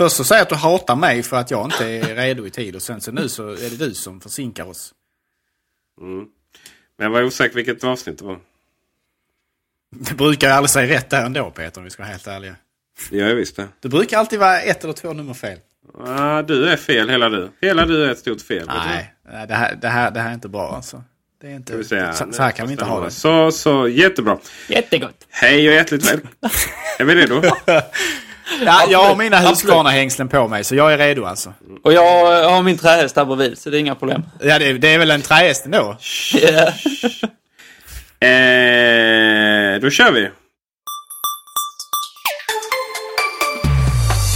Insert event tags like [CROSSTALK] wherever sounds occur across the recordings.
Först så säger jag att du hatar mig för att jag inte är redo i tid och sen så nu så är det du som försinkar oss. Mm. Men jag var osäker vilket avsnitt det var. Du brukar ju aldrig säga rätt där ändå Peter om vi ska vara helt ärliga. Ja, jag visst det. Du brukar alltid vara ett eller två nummer fel. Ah, du är fel, hela du. Hela du är ett stort fel. Nej, det här, det, här, det här är inte bra alltså. Det är inte, säga, så, så här kan vi inte ha det. Så, så, jättebra. Jättegott. Hej och hjärtligt välkomna. [LAUGHS] är vi redo? [LAUGHS] ja, jag har mina Husqvarna-hängslen på mig så jag är redo alltså. Och jag har min trähäst här bredvid så det är inga problem. Ja, det, det är väl en trähäst ändå? Yeah. [LAUGHS] eh, då kör vi.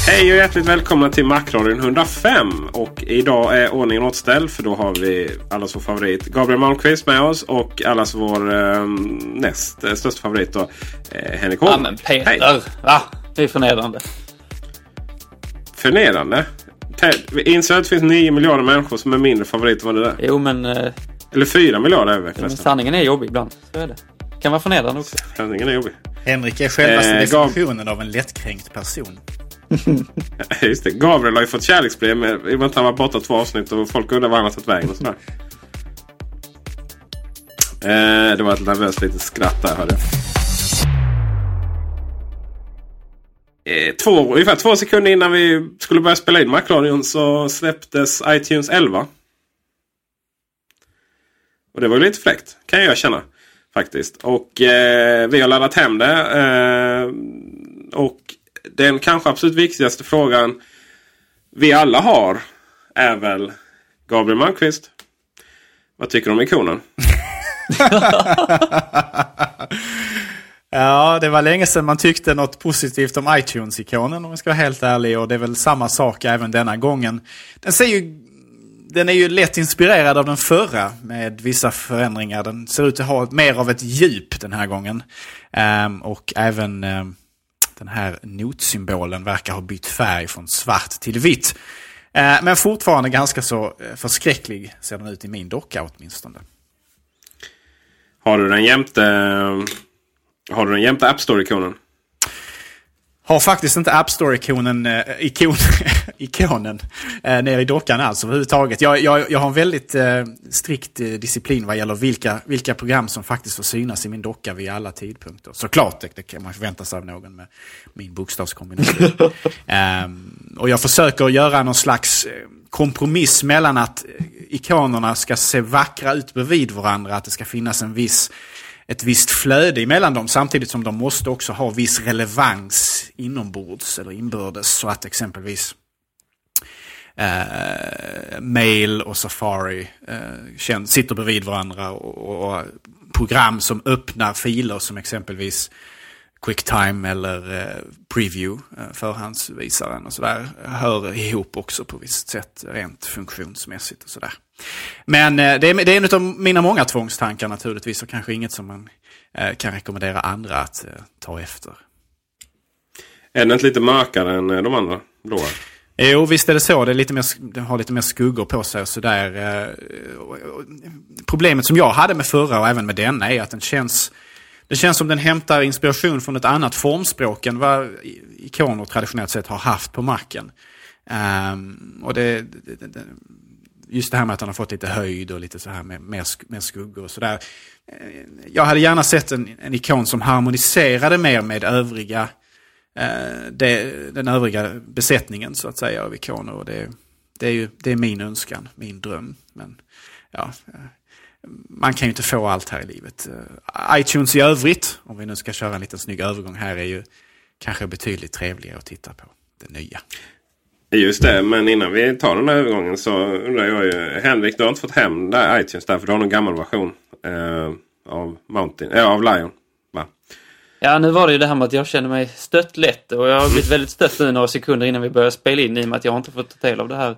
Hej och hjärtligt välkomna till Macradion 105. Och idag är ordningen återställd för då har vi allas vår favorit Gabriel Malmqvist med oss och allas vår eh, näst eh, största favorit då, eh, Henrik Holm. Ja men Peter, Hej. va? Det är förnedrande. Förnedrande? Vi inser att det finns 9 miljarder människor som är mindre favoriter än vad det där. Jo men... Eh, Eller 4 miljarder är vi men sanningen är jobbig ibland. Så är det. Kan vara förnedrande också. Sanningen är jobbig. Henrik är självaste eh, definitionen av en lättkränkt person. [LAUGHS] Just det. Gabriel har ju fått kärleksbrev med, i och med att han var borta två avsnitt och folk undrar var han har tagit vägen och sådär. Eh, det var ett nervöst litet skratt där hörde jag. Eh, två, ungefär två sekunder innan vi skulle börja spela in Macradion så släpptes iTunes 11. Och det var lite fräckt kan jag känna. Faktiskt. Och eh, vi har laddat hem det. Eh, och den kanske absolut viktigaste frågan vi alla har är väl Gabriel Malmqvist. Vad tycker du om ikonen? [LAUGHS] [LAUGHS] ja, det var länge sedan man tyckte något positivt om iTunes-ikonen om jag ska vara helt ärlig. Och det är väl samma sak även denna gången. Den ser ju den är ju lätt inspirerad av den förra med vissa förändringar. Den ser ut att ha mer av ett djup den här gången. Um, och även um, den här notsymbolen verkar ha bytt färg från svart till vitt. Uh, men fortfarande ganska så eh, förskräcklig ser den ut i min docka åtminstone. Har du den jämte, har du den jämte App Store-ikonen? Har faktiskt inte App Store-ikonen äh, ikon, [LAUGHS] ikonen äh, nere i dockan alls överhuvudtaget. Jag, jag, jag har en väldigt äh, strikt äh, disciplin vad gäller vilka, vilka program som faktiskt får synas i min docka vid alla tidpunkter. Såklart, det, det kan man förvänta sig av någon med min bokstavskombination. um, [LAUGHS] och jag försöker göra någon slags kompromiss mellan att ikonerna ska se vackra ut bredvid varandra, att det ska finnas en viss ett visst flöde emellan dem samtidigt som de måste också ha viss relevans inombords eller inbördes så att exempelvis eh, Mail och Safari eh, sitter bredvid varandra och, och, program som öppnar filer som exempelvis Quicktime eller eh, Preview, eh, förhandsvisaren och sådär, hör ihop också på visst sätt rent funktionsmässigt och sådär. Men eh, det, är, det är en av mina många tvångstankar naturligtvis och kanske inget som man eh, kan rekommendera andra att eh, ta efter. Är den inte lite mörkare än de andra blåa? Jo, visst är det så. Det, är lite mer, det har lite mer skuggor på sig och sådär. Problemet som jag hade med förra och även med denna är att den känns... Det känns som den hämtar inspiration från ett annat formspråk än vad ikoner traditionellt sett har haft på macken. Ehm, och det, det, det, just det här med att han har fått lite höjd och lite så här med mer, sk- mer skuggor och sådär. Eh, jag hade gärna sett en, en ikon som harmoniserade mer med övriga eh, det, den övriga besättningen så att säga av ikoner. Och det, det, är ju, det är min önskan, min dröm. Men ja, eh, man kan ju inte få allt här i livet. Eh, iTunes i övrigt, om vi nu ska köra en liten snygg övergång här, är ju kanske betydligt trevligare att titta på. Det nya. Just det, men innan vi tar den här övergången så undrar jag ju. Henrik, du har inte fått hem där iTunes där för du har någon gammal version eh, av, Mountain, äh, av Lion. Va? Ja, nu var det ju det här med att jag känner mig stött lätt och jag har blivit väldigt stött nu några sekunder innan vi börjar spela in i och med att jag inte fått ta del av det här,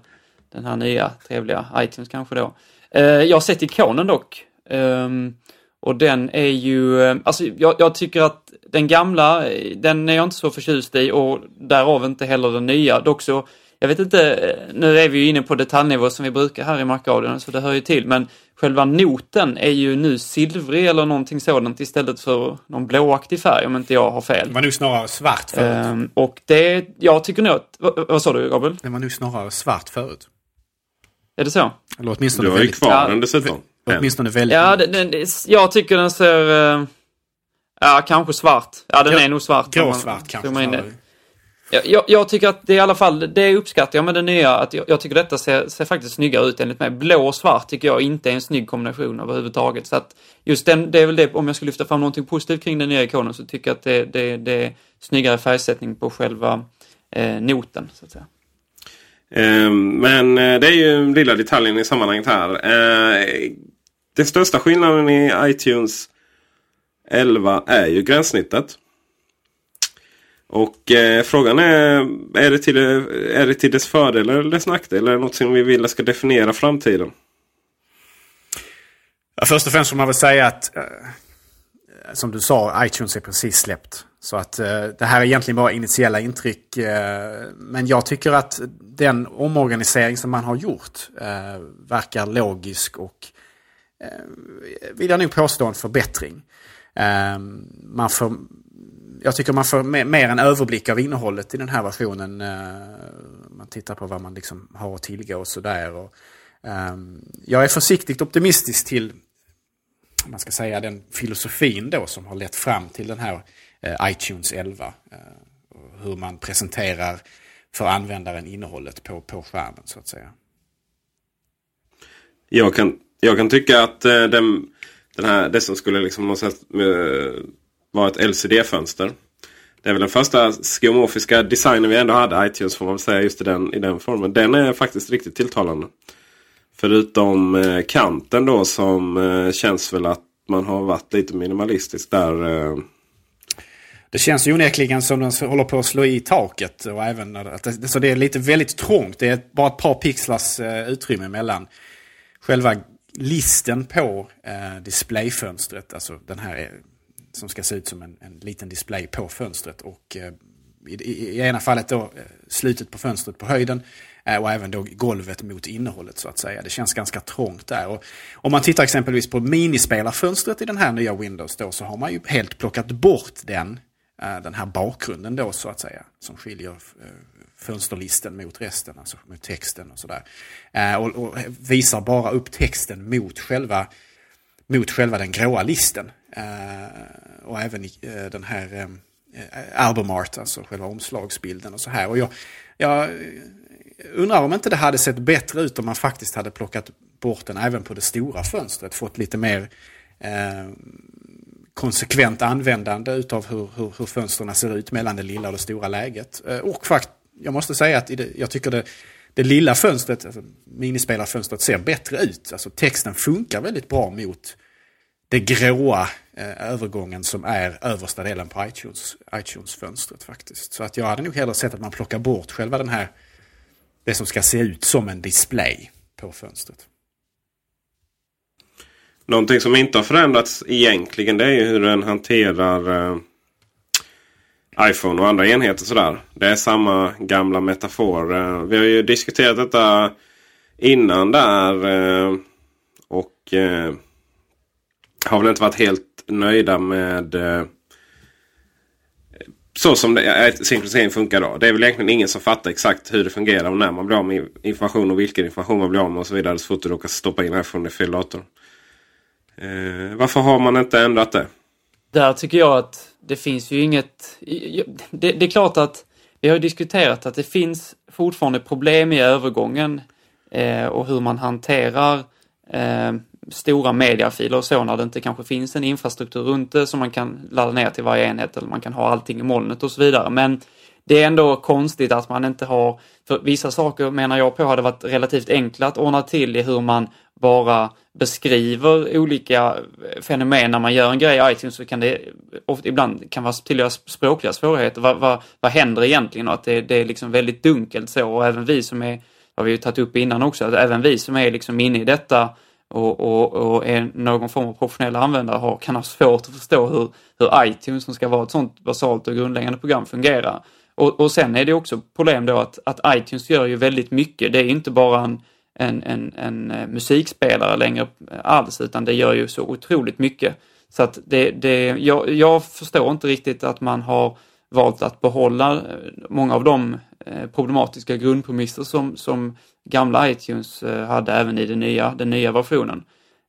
den här nya trevliga iTunes kanske då. Eh, jag har sett ikonen dock. Ehm, och den är ju, eh, alltså jag, jag tycker att den gamla, eh, den är jag inte så förtjust i och därav inte heller den nya. Dock så, jag vet inte, nu är vi ju inne på detaljnivå som vi brukar här i Markradion så det hör ju till, men själva noten är ju nu silvrig eller någonting sådant istället för någon blåaktig färg om inte jag har fel. Det var nog snarare svart förut. Ehm, och det, jag tycker nog att, vad, vad sa du Gabriel? Det var nog snarare svart förut. Är det så? Eller åtminstone Du har ju väldigt, kvar den dessutom. Åtminstone väldigt Ja, den, den, jag tycker den ser, eh, ja kanske svart. Ja, den Grå- är nog svart. gråsvart kanske. zoomar in det. snarare. Jag, jag, jag tycker att det i alla fall, det uppskattar jag med det nya, att jag, jag tycker detta ser, ser faktiskt snyggare ut enligt mig. Blå och svart tycker jag inte är en snygg kombination överhuvudtaget. Så att just den, det är väl det, om jag ska lyfta fram någonting positivt kring den nya ikonen så tycker jag att det, det, det är snyggare färgsättning på själva eh, noten, så att säga. Eh, men eh, det är ju den lilla detaljen i sammanhanget här. Eh, den största skillnaden i iTunes 11 är ju gränssnittet. Och eh, frågan är, är det, till, eh, är det till dess fördel eller dess nackdel? Eller är det något som vi vill ska definiera framtiden? Ja, först och främst får man väl säga att, eh, som du sa, iTunes är precis släppt. Så att eh, det här är egentligen bara initiella intryck. Eh, men jag tycker att den omorganisering som man har gjort eh, verkar logisk och eh, vill jag nog påstå en förbättring. Eh, man får, jag tycker man får mer, en överblick av innehållet i den här versionen. Eh, man tittar på vad man liksom har att tillgå och sådär. Ehm, jag är försiktigt optimistisk till man ska säga, den filosofin då som har lett fram till den här eh, iTunes 11. Eh, hur man presenterar för användaren innehållet på, på skärmen så att säga. Jag kan, jag kan tycka att den, den här, det som skulle liksom något sätt, var ett LCD-fönster. Det är väl den första skeuomorfiska designen vi ändå hade. iTunes får man väl säga just i den, i den formen. Den är faktiskt riktigt tilltalande. Förutom eh, kanten då som eh, känns väl att man har varit lite minimalistisk där. Eh, Det känns ju onekligen som den håller på att slå i taket. Och även att det, så det är lite väldigt trångt. Det är bara ett par pixlars eh, utrymme mellan själva listen på eh, displayfönstret. Alltså den här som ska se ut som en, en liten display på fönstret. Och eh, i, i, i ena fallet då eh, slutet på fönstret på höjden. Eh, och även då golvet mot innehållet så att säga. Det känns ganska trångt där. Och om man tittar exempelvis på minispelarfönstret i den här nya Windows då så har man ju helt plockat bort den den här bakgrunden då så att säga. Som skiljer fönsterlisten mot resten, alltså mot texten och sådär. Och, och visar bara upp texten mot själva, mot själva den gråa listen. Eh, och även i eh, den här eh, eh, album art, alltså själva omslagsbilden och så här. Och jag, jag undrar om inte det hade sett bättre ut om man faktiskt hade plockat bort den även på det stora fönstret. Fått lite mer eh, konsekvent användande utav hur, hur, hur fönstren ser ut mellan det lilla och det stora läget. Eh, Och fakt, jag måste säga att det, jag tycker det, det lilla fönstret, alltså minispelarfönstret, ser bättre ut. Alltså texten funkar väldigt bra mot det gråa eh, övergången som är översta delen på iTunes, iTunes-fönstret faktiskt. Så att jag hade nog hellre sett att man plockar bort själva den här, det som ska se ut som en display på fönstret. Någonting som inte har förändrats egentligen det är ju hur den hanterar eh, iPhone och andra enheter. Sådär. Det är samma gamla metafor. Eh, vi har ju diskuterat detta innan där. Eh, och eh, har väl inte varit helt nöjda med eh, så som det eh, är, synkronisering funkar då. Det är väl egentligen ingen som fattar exakt hur det fungerar och när man blir av med information och vilken information man blir av med och så vidare. Så fort du råkar stoppa in iPhone i fel dator. Eh, varför har man inte ändrat det? Där tycker jag att det finns ju inget... Det, det är klart att vi har diskuterat att det finns fortfarande problem i övergången eh, och hur man hanterar eh, stora mediafiler och så när det inte kanske finns en infrastruktur runt det som man kan ladda ner till varje enhet eller man kan ha allting i molnet och så vidare. Men det är ändå konstigt att man inte har, för vissa saker menar jag på hade varit relativt enkla att ordna till i hur man bara beskriver olika fenomen när man gör en grej i iTunes så kan det ofta, ibland kan vara tydliga språkliga svårigheter. Vad, vad, vad händer egentligen? Och att det, det är liksom väldigt dunkelt så och även vi som är, har vi ju tagit upp innan också, att även vi som är liksom inne i detta och, och, och är någon form av professionell användare har, kan ha svårt att förstå hur, hur iTunes, som ska vara ett sånt basalt och grundläggande program, fungerar. Och, och sen är det också problem då att, att iTunes gör ju väldigt mycket. Det är inte bara en, en, en, en eh, musikspelare längre alls, utan det gör ju så otroligt mycket. Så att det, det, jag, jag förstår inte riktigt att man har valt att behålla eh, många av de eh, problematiska grundpremisser som, som gamla iTunes eh, hade även i den nya, den nya versionen.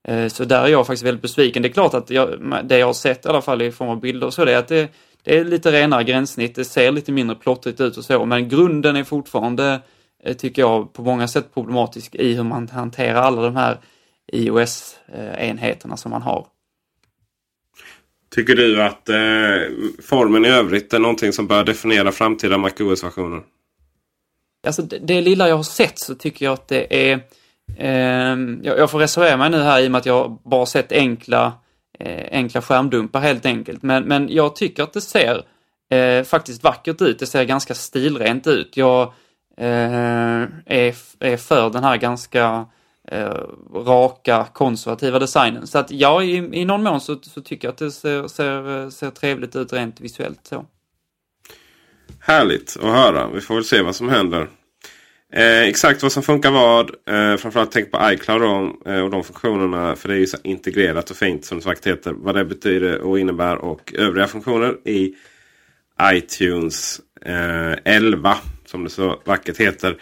Eh, så där är jag faktiskt väldigt besviken. Det är klart att jag, det jag har sett i alla fall i form av bilder och så, det är att det, det är lite renare gränssnitt, det ser lite mindre plottrigt ut och så, men grunden är fortfarande, eh, tycker jag, på många sätt problematisk i hur man hanterar alla de här iOS-enheterna som man har. Tycker du att eh, formen i övrigt är någonting som bör definiera framtida MacOS-versioner? Alltså det, det, lilla jag har sett så tycker jag att det är... Eh, jag, jag, får reservera mig nu här i och med att jag bara sett enkla eh, enkla skärmdumpar helt enkelt. Men, men jag tycker att det ser eh, faktiskt vackert ut. Det ser ganska stilrent ut. Jag eh, är, är för den här ganska eh, raka konservativa designen. Så att ja, i, i någon mån så, så tycker jag att det ser, ser, ser trevligt ut rent visuellt så. Härligt att höra. Vi får väl se vad som händer. Eh, exakt vad som funkar vad. Eh, framförallt tänk på iCloud då, eh, och de funktionerna. För det är ju så integrerat och fint som det sagt heter. Vad det betyder och innebär. Och övriga funktioner i iTunes eh, 11. Som det så vackert heter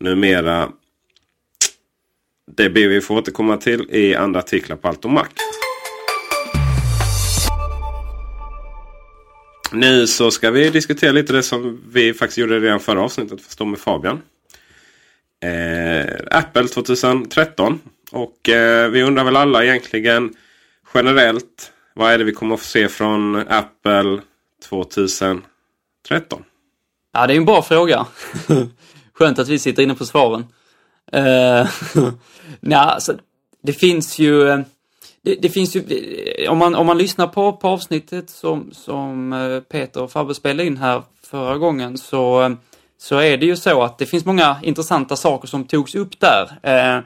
numera. Det ber vi få återkomma till i andra artiklar på Allt om Mac. Nu så ska vi diskutera lite det som vi faktiskt gjorde redan förra avsnittet. Förstå med Fabian eh, Apple 2013. Och eh, vi undrar väl alla egentligen generellt. Vad är det vi kommer att få se från Apple 2013? Ja, det är en bra fråga. [LAUGHS] Skönt att vi sitter inne på svaren. Uh, nej, alltså, det finns ju... Eh, det, det, finns ju, om man, om man lyssnar på, på avsnittet som, som eh, Peter och Fabbe spelade in här förra gången så eh, så är det ju så att det finns många intressanta saker som togs upp där. Eh,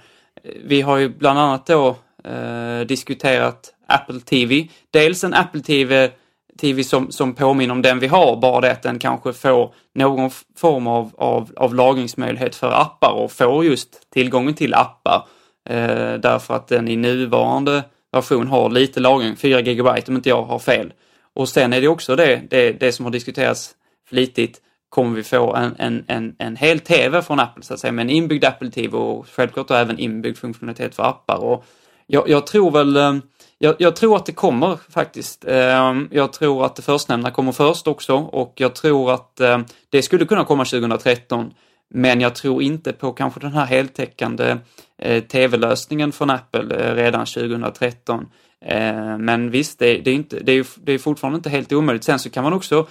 vi har ju bland annat då eh, diskuterat Apple TV. Dels en Apple TV, TV som, som påminner om den vi har, bara det att den kanske får någon form av, av, av lagringsmöjlighet för appar och får just tillgången till appar. Eh, därför att den i nuvarande version har lite lagring, 4 GB om inte jag har fel. Och sen är det också det, det, det som har diskuterats flitigt, kommer vi få en, en, en, en hel TV från Apple så att säga med en inbyggd Apple TV och självklart då även inbyggd funktionalitet för appar. Och jag, jag tror väl, eh, jag, jag, tror att det kommer faktiskt. Eh, jag tror att det förstnämnda kommer först också och jag tror att eh, det skulle kunna komma 2013. Men jag tror inte på kanske den här heltäckande Eh, TV-lösningen från Apple eh, redan 2013. Eh, men visst, det, är inte, det, är, det är fortfarande inte helt omöjligt. Sen så kan man också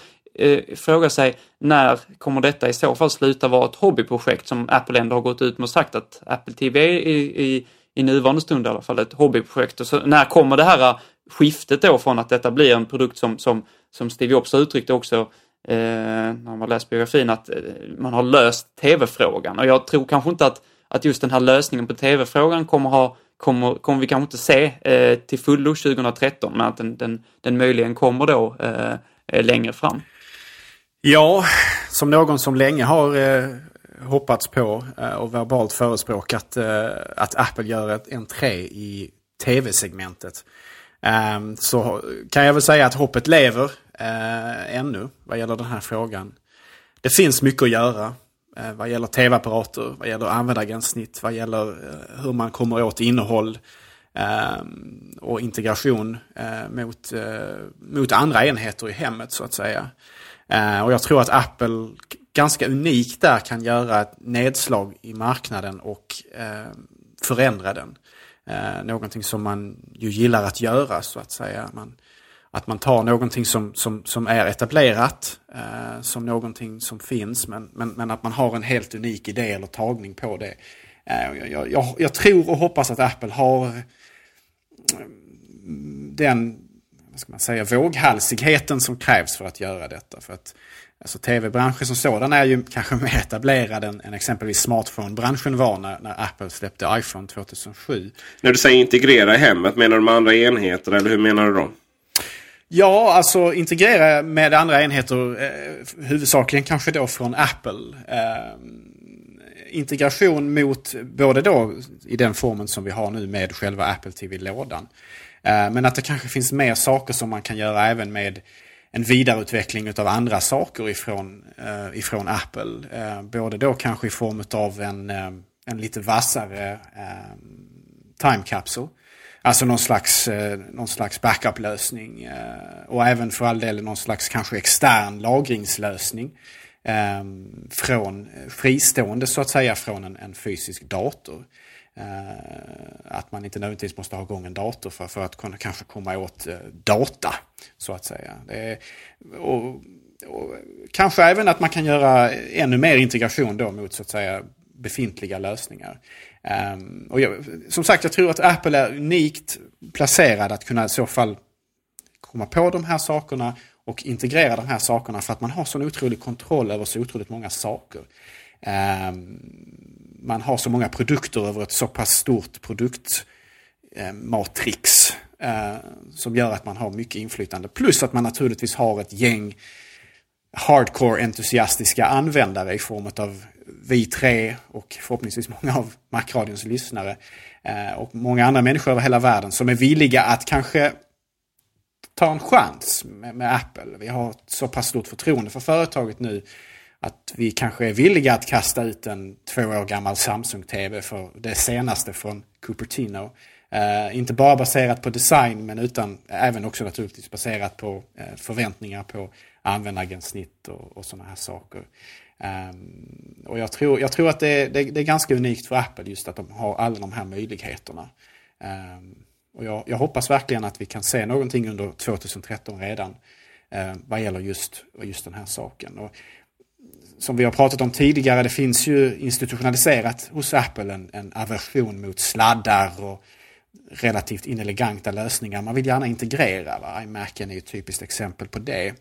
fråga sig när kommer detta i så fall sluta vara ett hobbyprojekt som Apple ändå har gått ut med och sagt att Apple TV är i, i, i nuvarande stund i alla fall ett hobbyprojekt. Och så, när kommer det här skiftet då från att detta blir en produkt som, som, som Steve Jobs har uttryckt också eh, när man läst biografin, att man har löst tv-frågan. Och jag tror kanske inte att, att just den här lösningen på tv-frågan kommer ha kommer, kommer vi kanske inte se eh, till fullo 2013, men att den, den, den möjligen kommer då eh, eh, längre fram. Ja, som någon som länge har eh, hoppats på eh, och verbalt förespråkat eh, att Apple gör ett entré i tv-segmentet. Ehm, så kan jag väl säga att hoppet lever eh, ännu vad gäller den här frågan. Det finns mycket att göra Eh, vad gäller tv-apparater, vad gäller användargränssnitt, vad gäller eh, hur man kommer åt innehåll ehm, och integration eh, mot, mot andra enheter i hemmet så att säga. Och jag tror att Apple ganska unikt där kan göra ett nedslag i marknaden och ehm, förändra den. Någonting som man ju gillar att göra så att säga. Man, att man tar någonting som, som, som är etablerat, eh, som någonting som finns, men, men, men, att man har en helt unik idé eller tagning på det. Eh, jag, jag, jag, tror och hoppas att Apple har mm, den vad ska man säga, våghalsigheten som krävs för att göra detta. För att Alltså tv-branschen som sådan är ju kanske mer etablerad än, än exempelvis smartphone-branschen var när, när, Apple släppte iPhone 2007. När du säger integrera i hemmet, menar du med andra enheter eller hur menar du då? Ja, alltså integrera med andra enheter, eh, huvudsakligen kanske då från Apple. Eh, integration mot både då i den formen som vi har nu med själva Apple TV-lådan. Eh, men att det kanske finns mer saker som man kan göra även med en vidareutveckling av andra saker ifrån, eh, ifrån Apple. Eh, både då kanske i form av en, eh, en lite vassare eh, time capsule. Alltså någon slags, eh, någon slags backup-lösning. Eh, och även för all del någon slags kanske extern lagringslösning. Eh, från fristående så att säga från en, en fysisk dator. Eh, att man inte nödvändigtvis måste ha igång en dator för, för att kunna kanske komma åt eh, data. Så att säga. Är, och, och, kanske även att man kan göra ännu mer integration då mot så att säga befintliga lösningar. Um, och jag, som sagt, jag tror att Apple är unikt placerad att kunna i så fall komma på de här sakerna och integrera de här sakerna för att man har sån otrolig kontroll över så otroligt många saker. Um, man har så många produkter över ett så pass stort produktmatrix ehm, eh, som gör att man har mycket inflytande. Plus att man naturligtvis har ett gäng hardcore entusiastiska användare i form av vi tre och förhoppningsvis många av Macradions lyssnare eh, och många andra människor över hela världen som är villiga att kanske ta en chans med, med Apple. Vi har ett så pass stort förtroende för företaget nu att vi kanske är villiga att kasta ut en två år gammal Samsung-TV för det senaste från Cupertino. Uh, inte bara baserat på design men utan även också naturligtvis baserat på uh, förväntningar på användargränssnitt och, och sådana här saker. Um, och jag tror, jag tror att det, det, det, är ganska unikt för Apple just att de har alla de här möjligheterna. Um, och jag, jag, hoppas verkligen att vi kan se någonting under 2013 redan ehm, vad gäller just, just den här saken. Och som vi har pratat om tidigare, det finns ju institutionaliserat hos Apple en, en aversion mot sladdar och relativt ineleganta lösningar. Man vill gärna integrera. Va? iMacen är ett typiskt exempel på det.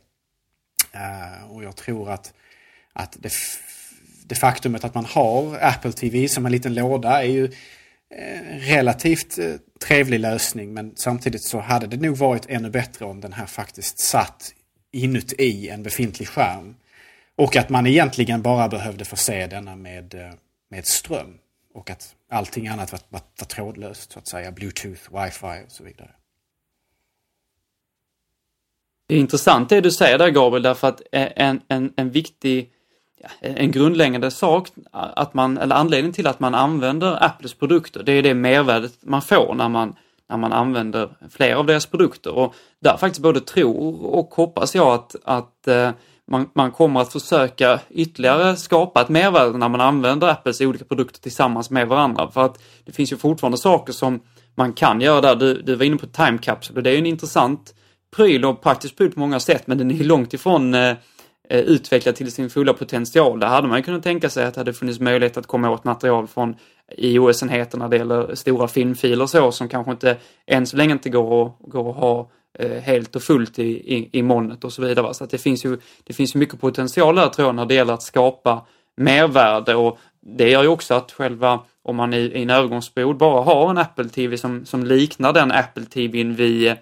Och jag tror att, att det, det faktumet att man har Apple TV som en liten låda är ju en relativt eh, trevlig lösning. Men samtidigt så hade det nog varit ännu bättre om den här faktiskt satt inuti en befintlig skärm. Och att man egentligen bara behövde förse denna med, eh, med ström. Och att allting annat var, var, var trådlöst, så att säga. Bluetooth, wifi och så vidare. Det är intressant det du säger där Gabriel, därför att en, en, en viktig, en grundläggande sak, att man, eller anledningen till att man använder Apples produkter, det är det mervärdet man får när man, när man använder flera av deras produkter. Och där faktiskt både tror och hoppas jag att, att eh, man, man kommer att försöka ytterligare skapa ett mervärde när man använder Apples olika produkter tillsammans med varandra. För att det finns ju fortfarande saker som man kan göra där. Du, du var inne på Time Capsule och det är en intressant pryl och praktisk pryl på många sätt men den är långt ifrån eh, Eh, utveckla utvecklad till sin fulla potential. Där hade man kunnat tänka sig att det hade funnits möjlighet att komma åt material från iOS-enheter när det gäller stora filmfiler och så som kanske inte än så länge inte går att, går att ha eh, helt och fullt i, i, i molnet och så vidare. Så att det finns ju det finns ju mycket potential där tror jag när det gäller att skapa mervärde och det gör ju också att själva, om man i, i en övergångsperiod bara har en Apple TV som, som liknar den Apple TVn vi,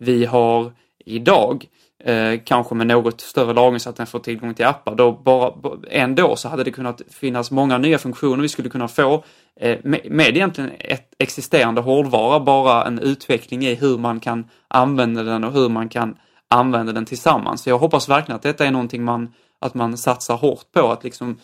vi har idag, eh, kanske med något större lagring så att den får tillgång till appar, då bara, ändå så hade det kunnat finnas många nya funktioner vi skulle kunna få eh, med, med egentligen ett existerande hårdvara, bara en utveckling i hur man kan använda den och hur man kan använda den tillsammans. Så jag hoppas verkligen att detta är någonting man, att man satsar hårt på, att liksom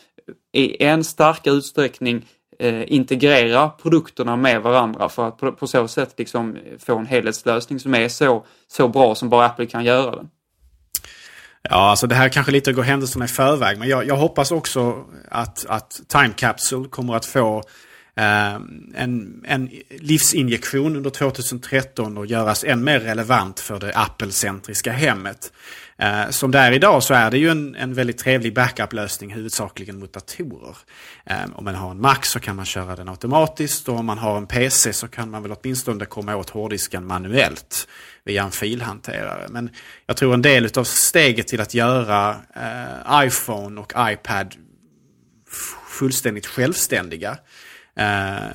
eh, i en starkare utsträckning eh, integrera produkterna med varandra för att på, på, så sätt liksom få en helhetslösning som är så, så bra som bara Apple kan göra den. Ja, alltså det här kanske lite går händelserna i förväg, men jag, jag hoppas också att, att Time Capsule kommer att få eh, en, en livsinjektion under 2013 och göras än mer relevant för det Apple-centriska hemmet. Eh, som det är idag så är det ju en, en väldigt trevlig backup-lösning huvudsakligen mot datorer. Eh, om man har en Mac så kan man köra den automatiskt och om man har en PC så kan man väl åtminstone komma åt hårddisken manuellt via en filhanterare. Men jag tror en del av steget till att göra eh, iPhone och iPad fullständigt självständiga eh, Eh,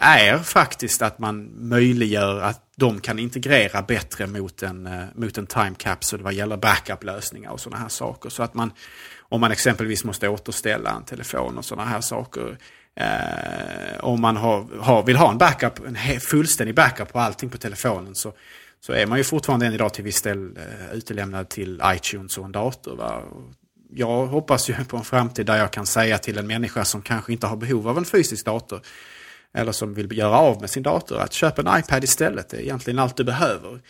är faktiskt att man möjliggör att de kan integrera bättre mot en, eh, mot en time capsule vad gäller backup-lösningar och sådana här saker. Så att man, om man exempelvis måste återställa en telefon och sådana här saker. Eh, om man har, har, vill ha en backup, en fullständig backup på allting på telefonen så, så är man ju fortfarande än idag till viss del eh, utelämnad till iTunes och en dator. Va? Jag hoppas ju på en framtid där jag kan säga till en människa som kanske inte har behov av en fysisk dator eller som vill göra av med sin dator att köpa en iPad istället. Det är egentligen allt du behöver.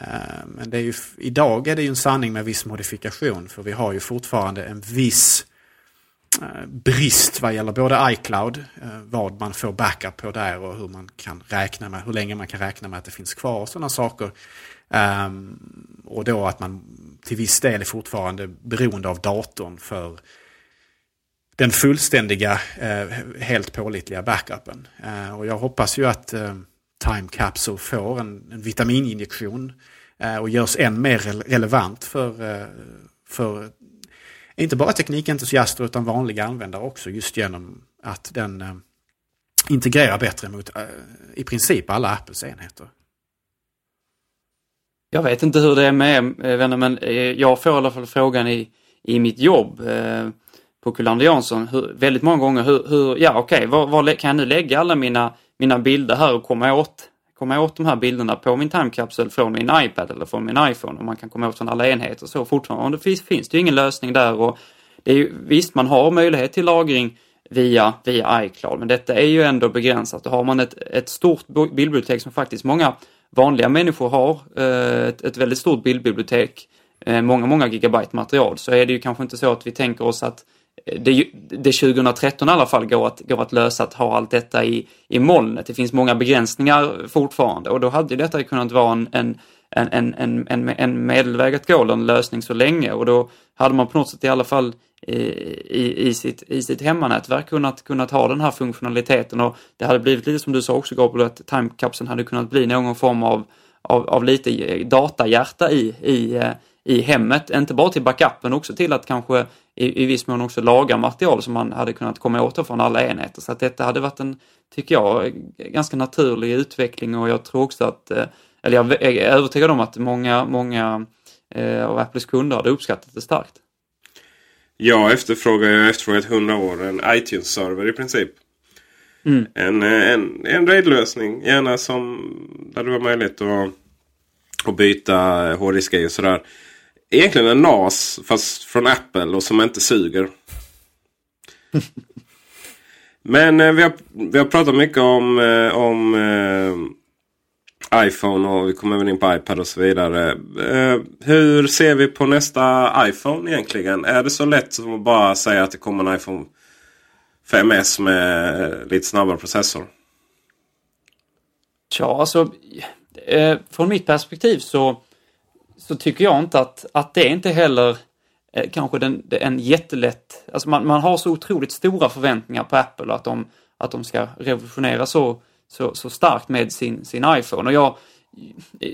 Eh, men det är ju, idag är det ju en sanning med viss modifikation för vi har ju fortfarande en viss eh, brist vad gäller både iCloud, eh, vad man får backup på där och hur man kan räkna med, hur länge man kan räkna med att det finns kvar och sådana saker. Ehm, och då att man till viss del är fortfarande beroende av datorn för den fullständiga, eh, helt pålitliga backupen. Eh, och jag hoppas ju att eh, Time Capsule får en, en vitamininjektion eh, och görs än mer relevant för, eh, för inte bara teknikentusiaster utan vanliga användare också just genom att den eh, integrerar bättre mot i princip alla Apples enheter. Jag vet inte hur det är med eh, vänner men eh, jag får i alla fall frågan i, i mitt jobb eh, på Kullander Jansson. Hur, väldigt många gånger hur, hur ja okej, okay, var, var, kan jag nu lägga alla mina, mina bilder här och komma åt, komma åt de här bilderna på min timekapsel från min iPad eller från min iPhone? Och man kan komma åt från alla enheter så fortfarande. Och finns, finns det ju ingen lösning där. Och det är ju, visst man har möjlighet till lagring via, via iCloud men detta är ju ändå begränsat. Då har man ett, ett stort bildbibliotek som faktiskt många vanliga människor har, eh, ett, ett väldigt stort bildbibliotek, eh, många, många gigabyte material, så är det ju kanske inte så att vi tänker oss att eh, det, det 2013 i alla fall går att, går att lösa att ha allt detta i, i molnet. Det finns många begränsningar fortfarande och då hade detta kunnat vara en, en, en, en, en, en medelväg att gå, eller en lösning så länge. Och då hade man på något sätt i alla fall i, i, i, sitt, i sitt hemmanätverk kunnat, kunnat ha den här funktionaliteten. Och det hade blivit lite som du sa också Gabriel, att timekapseln hade kunnat bli någon form av, av, av lite datahjärta i, i, eh, i hemmet, inte bara till backupen, också till att kanske i, i viss mån också laga material som man hade kunnat komma åt från alla enheter. Så att detta hade varit en, tycker jag, ganska naturlig utveckling. Och jag tror också att, eh, eller jag är övertygad om att många, många eh, av Apples kunder hade uppskattat det starkt. Jag efterfrågar, jag har efterfrågat 100 år en iTunes-server i princip. Mm. En, eh, en, en RAID-lösning, gärna som där det var möjligt att, att byta hårddiskar och sådär egentligen en NAS fast från Apple och som inte suger. [LAUGHS] Men eh, vi, har, vi har pratat mycket om, om iPhone och vi kommer även in på iPad och så vidare. Eh, hur ser vi på nästa iPhone egentligen? Är det så lätt som att bara säga att det kommer en iPhone 5S med eh, lite snabbare processor? Ja, alltså eh, från mitt perspektiv så så tycker jag inte att, att det inte heller eh, kanske den, en jättelätt, alltså man, man har så otroligt stora förväntningar på Apple att de, att de ska revolutionera så, så, så starkt med sin, sin iPhone. Och jag,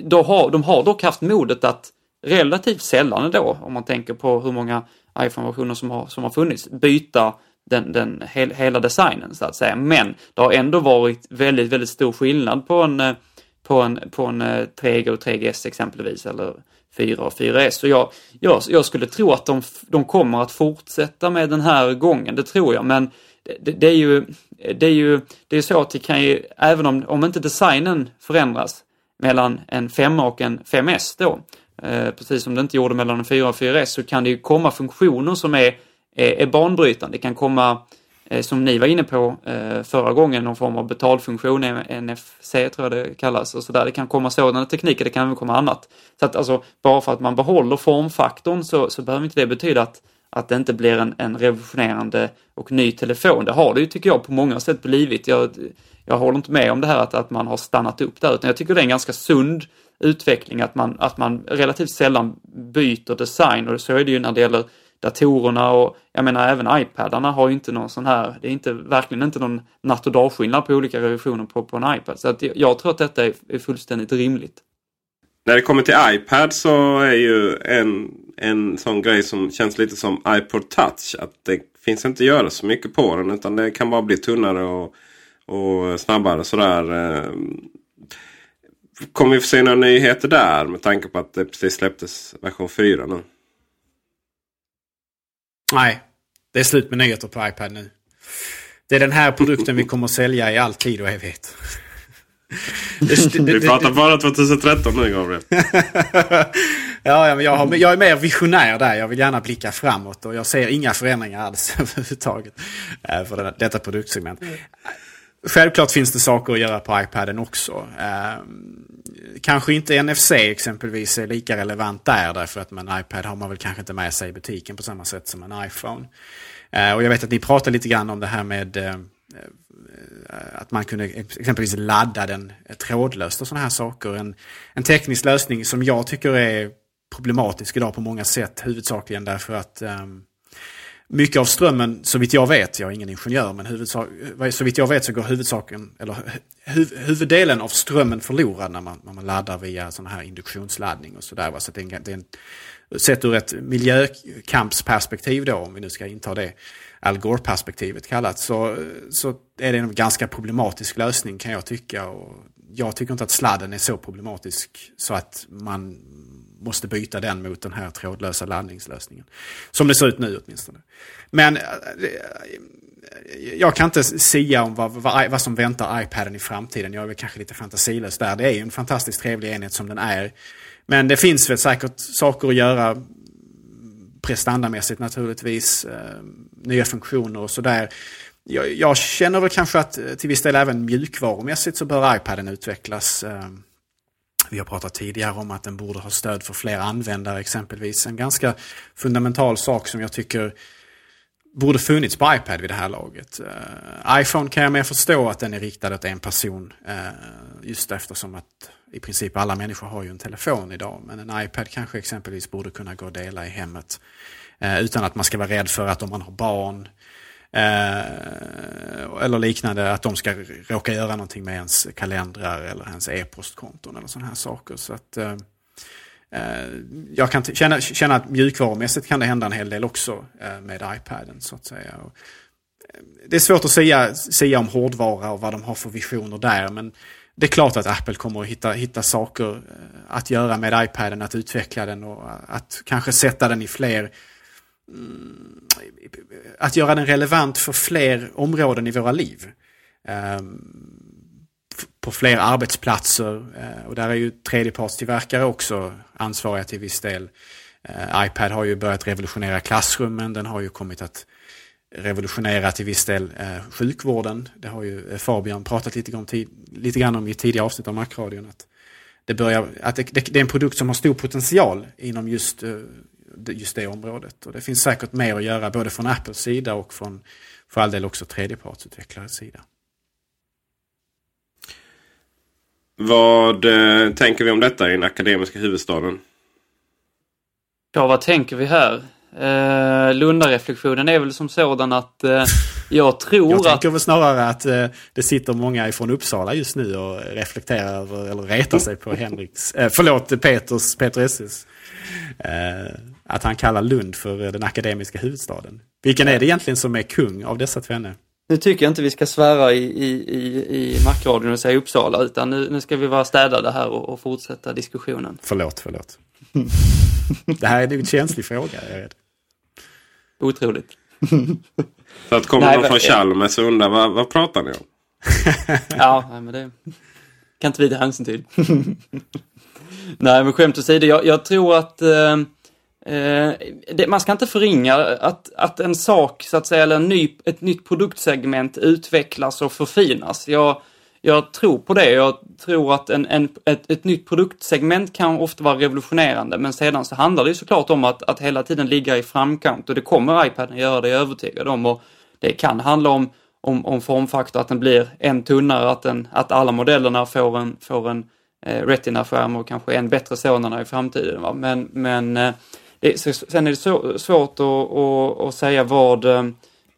då har, de har dock haft modet att relativt sällan då, om man tänker på hur många iPhone-versioner som har, som har funnits, byta den, den hel, hela designen så att säga. Men det har ändå varit väldigt, väldigt stor skillnad på en, på en, på en eh, 3G och 3GS exempelvis, eller 4 och 4S. Så jag, jag, jag skulle tro att de, de kommer att fortsätta med den här gången, det tror jag, men det, det, är ju, det är ju det är så att det kan ju, även om, om inte designen förändras mellan en 5 och en 5S då, eh, precis som det inte gjorde mellan en 4 och 4S, så kan det ju komma funktioner som är, är, är banbrytande. Det kan komma Eh, som ni var inne på eh, förra gången, någon form av betalfunktion, NFC tror jag det kallas och sådär. Det kan komma sådana tekniker, det kan även komma annat. Så att alltså, bara för att man behåller formfaktorn så, så behöver inte det betyda att, att det inte blir en, en revolutionerande och ny telefon. Det har det ju, tycker jag, på många sätt blivit. Jag, jag håller inte med om det här att, att man har stannat upp där, utan jag tycker det är en ganska sund utveckling att man, att man relativt sällan byter design och så är det ju när det gäller datorerna och jag menar även iPadarna har ju inte någon sån här, det är inte, verkligen inte någon natt och dagskillnad på olika revisioner på, på en iPad. Så att jag tror att detta är, är fullständigt rimligt. När det kommer till iPad så är ju en, en sån grej som känns lite som iPod Touch. Att det finns inte att göra så mycket på den utan det kan bara bli tunnare och, och snabbare sådär. Eh, kommer vi få se några nyheter där med tanke på att det precis släpptes version 4 nu? Nej, det är slut med nyheter på iPad nu. Det är den här produkten vi kommer att sälja i all tid och evighet. Det, det, vi pratar bara 2013 nu Gabriel. [LAUGHS] ja, men jag, har, jag är mer visionär där. Jag vill gärna blicka framåt och jag ser inga förändringar alls [LAUGHS] överhuvudtaget eh, för detta produktsegment. Självklart finns det saker att göra på iPaden också. Eh, kanske inte NFC exempelvis är lika relevant där därför att med en iPad har man väl kanske inte med sig i butiken på samma sätt som en iPhone. Eh, och jag vet att ni pratade lite grann om det här med eh, Eh, att man kunde exempelvis ladda den trådlöst och sådana här saker. En, en teknisk lösning som jag tycker är problematisk idag på många sätt, huvudsakligen därför att um, mycket av strömmen, så vitt jag vet, jag är ingen ingenjör, men huvudsak, eh, så vitt jag vet så går huvudsaken, eller huv, huvuddelen av strömmen förlorad när man, när man laddar via sån här induktionsladdning och sådär. Så det är en, det är en, sett ur ett miljökampsperspektiv då, om vi nu ska inta det Al Gore-perspektivet kallat, så, så är det en ganska problematisk lösning kan jag tycka. Och jag tycker inte att sladden är så problematisk så att man måste byta den mot den här trådlösa laddningslösningen. Som det ser ut nu åtminstone. Men eh, eh, jag kan inte sia om vad, vad, vad, som väntar iPaden i framtiden. Jag är väl kanske lite fantasilös där. Det är ju en fantastiskt trevlig enhet som den är. Men det finns väl säkert saker att göra prestandamässigt naturligtvis. Eh, nya funktioner och sådär. Jag, jag, känner väl kanske att eh, till viss del även mjukvarumässigt så bör iPaden utvecklas. Eh, vi har pratat tidigare om att den borde ha stöd för fler användare exempelvis. En ganska fundamental sak som jag tycker borde funnits på iPad vid det här laget. Uh, iPhone kan jag mer förstå att den är riktad åt en person. Uh, just eftersom att i princip alla människor har ju en telefon idag. Men en iPad kanske exempelvis borde kunna gå att dela i hemmet. Eh, utan att man ska vara rädd för att om man har barn Eh, eller liknande, att de ska råka göra någonting med ens kalendrar eller ens e-postkonton eller sådana här saker. Så att, eh, eh jag kan känna, känna att mjukvarumässigt kan det hända en hel del också eh, med iPaden så att säga. Och, eh, det är svårt att säga, säga om hårdvara och vad de har för visioner där. Men det är klart att Apple kommer att hitta, hitta saker eh, att göra med iPaden, att utveckla den och att kanske sätta den i fler mm, att göra den relevant för fler områden i våra liv. Ehm, på fler arbetsplatser eh, och där är ju tredjepartstillverkare också ansvariga till viss del. Eh, iPad har ju börjat revolutionera klassrummen, den har ju kommit att revolutionera till viss del eh, sjukvården. Det har ju Fabian pratat lite grann, lite grann om i tidigare avsnitt av Macradion. Att det, börjar, att det, det, är en produkt som har stor potential inom just just det området. Och det finns säkert mer att göra både från Apples sida och från för all del också tredjepartsutvecklares sida. Vad eh, tänker vi om detta i den akademiska huvudstaden? Ja, vad tänker vi här? Eh, Lunda-reflektionen är väl som sådan att eh, jag tror Jag att... tänker väl snarare att eh, det sitter många ifrån Uppsala just nu och reflekterar över, eller retar sig på Henriks, eh, förlåt, Peters, Peter Esses. Eh, att han kallar Lund för eh, den akademiska huvudstaden. Vilken är det egentligen som är kung av dessa tvenne? Nu tycker jag inte vi ska svära i, i, i, i Macradion och säga Uppsala utan nu, nu ska vi vara städade här och, och fortsätta diskussionen. Förlåt, förlåt. det här är en känslig fråga, jag är rädd. Otroligt. Så att kommer Nej, någon från Chalmers och undrar vad, vad pratar ni om? [LAUGHS] Ja, men det kan inte vi ta hänsyn till. [LAUGHS] nej, men skämt åsido, jag, jag tror att eh, eh, det, man ska inte förringa att, att en sak, så att säga, eller en ny, ett nytt produktsegment utvecklas och förfinas. Jag, jag tror på det. Jag tror att en, en, ett, ett nytt produktsegment kan ofta vara revolutionerande, men sedan så handlar det ju såklart om att, att hela tiden ligga i framkant och det kommer iPaden göra, det är jag övertygad om. Och det kan handla om om, om formfaktor, att den blir en tunnare, att, den, att alla modellerna får en, får en eh, Retina-skärm och kanske en bättre sådana i framtiden. Va? Men, men eh, det, så, sen är det så, svårt att, att, att säga vad, eh,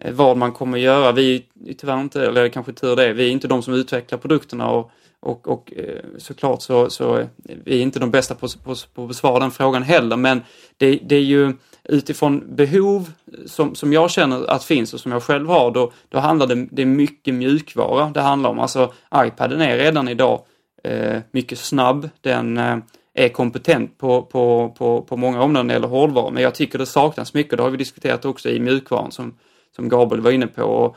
Eh, vad man kommer göra. Vi är tyvärr inte, eller kanske tur det, vi är inte de som utvecklar produkterna och, och, och eh, såklart så, så eh, är vi inte de bästa på, på, på att besvara den frågan heller, men det, det är ju utifrån behov som, som jag känner att finns och som jag själv har, då, då handlar det, det är mycket mjukvara det handlar om. Alltså iPaden är redan idag eh, mycket snabb, den eh, är kompetent på, på, på, på många områden när det gäller hårdvara, men jag tycker det saknas mycket, det har vi diskuterat också i mjukvaran som, som Gabriel var inne på. Och,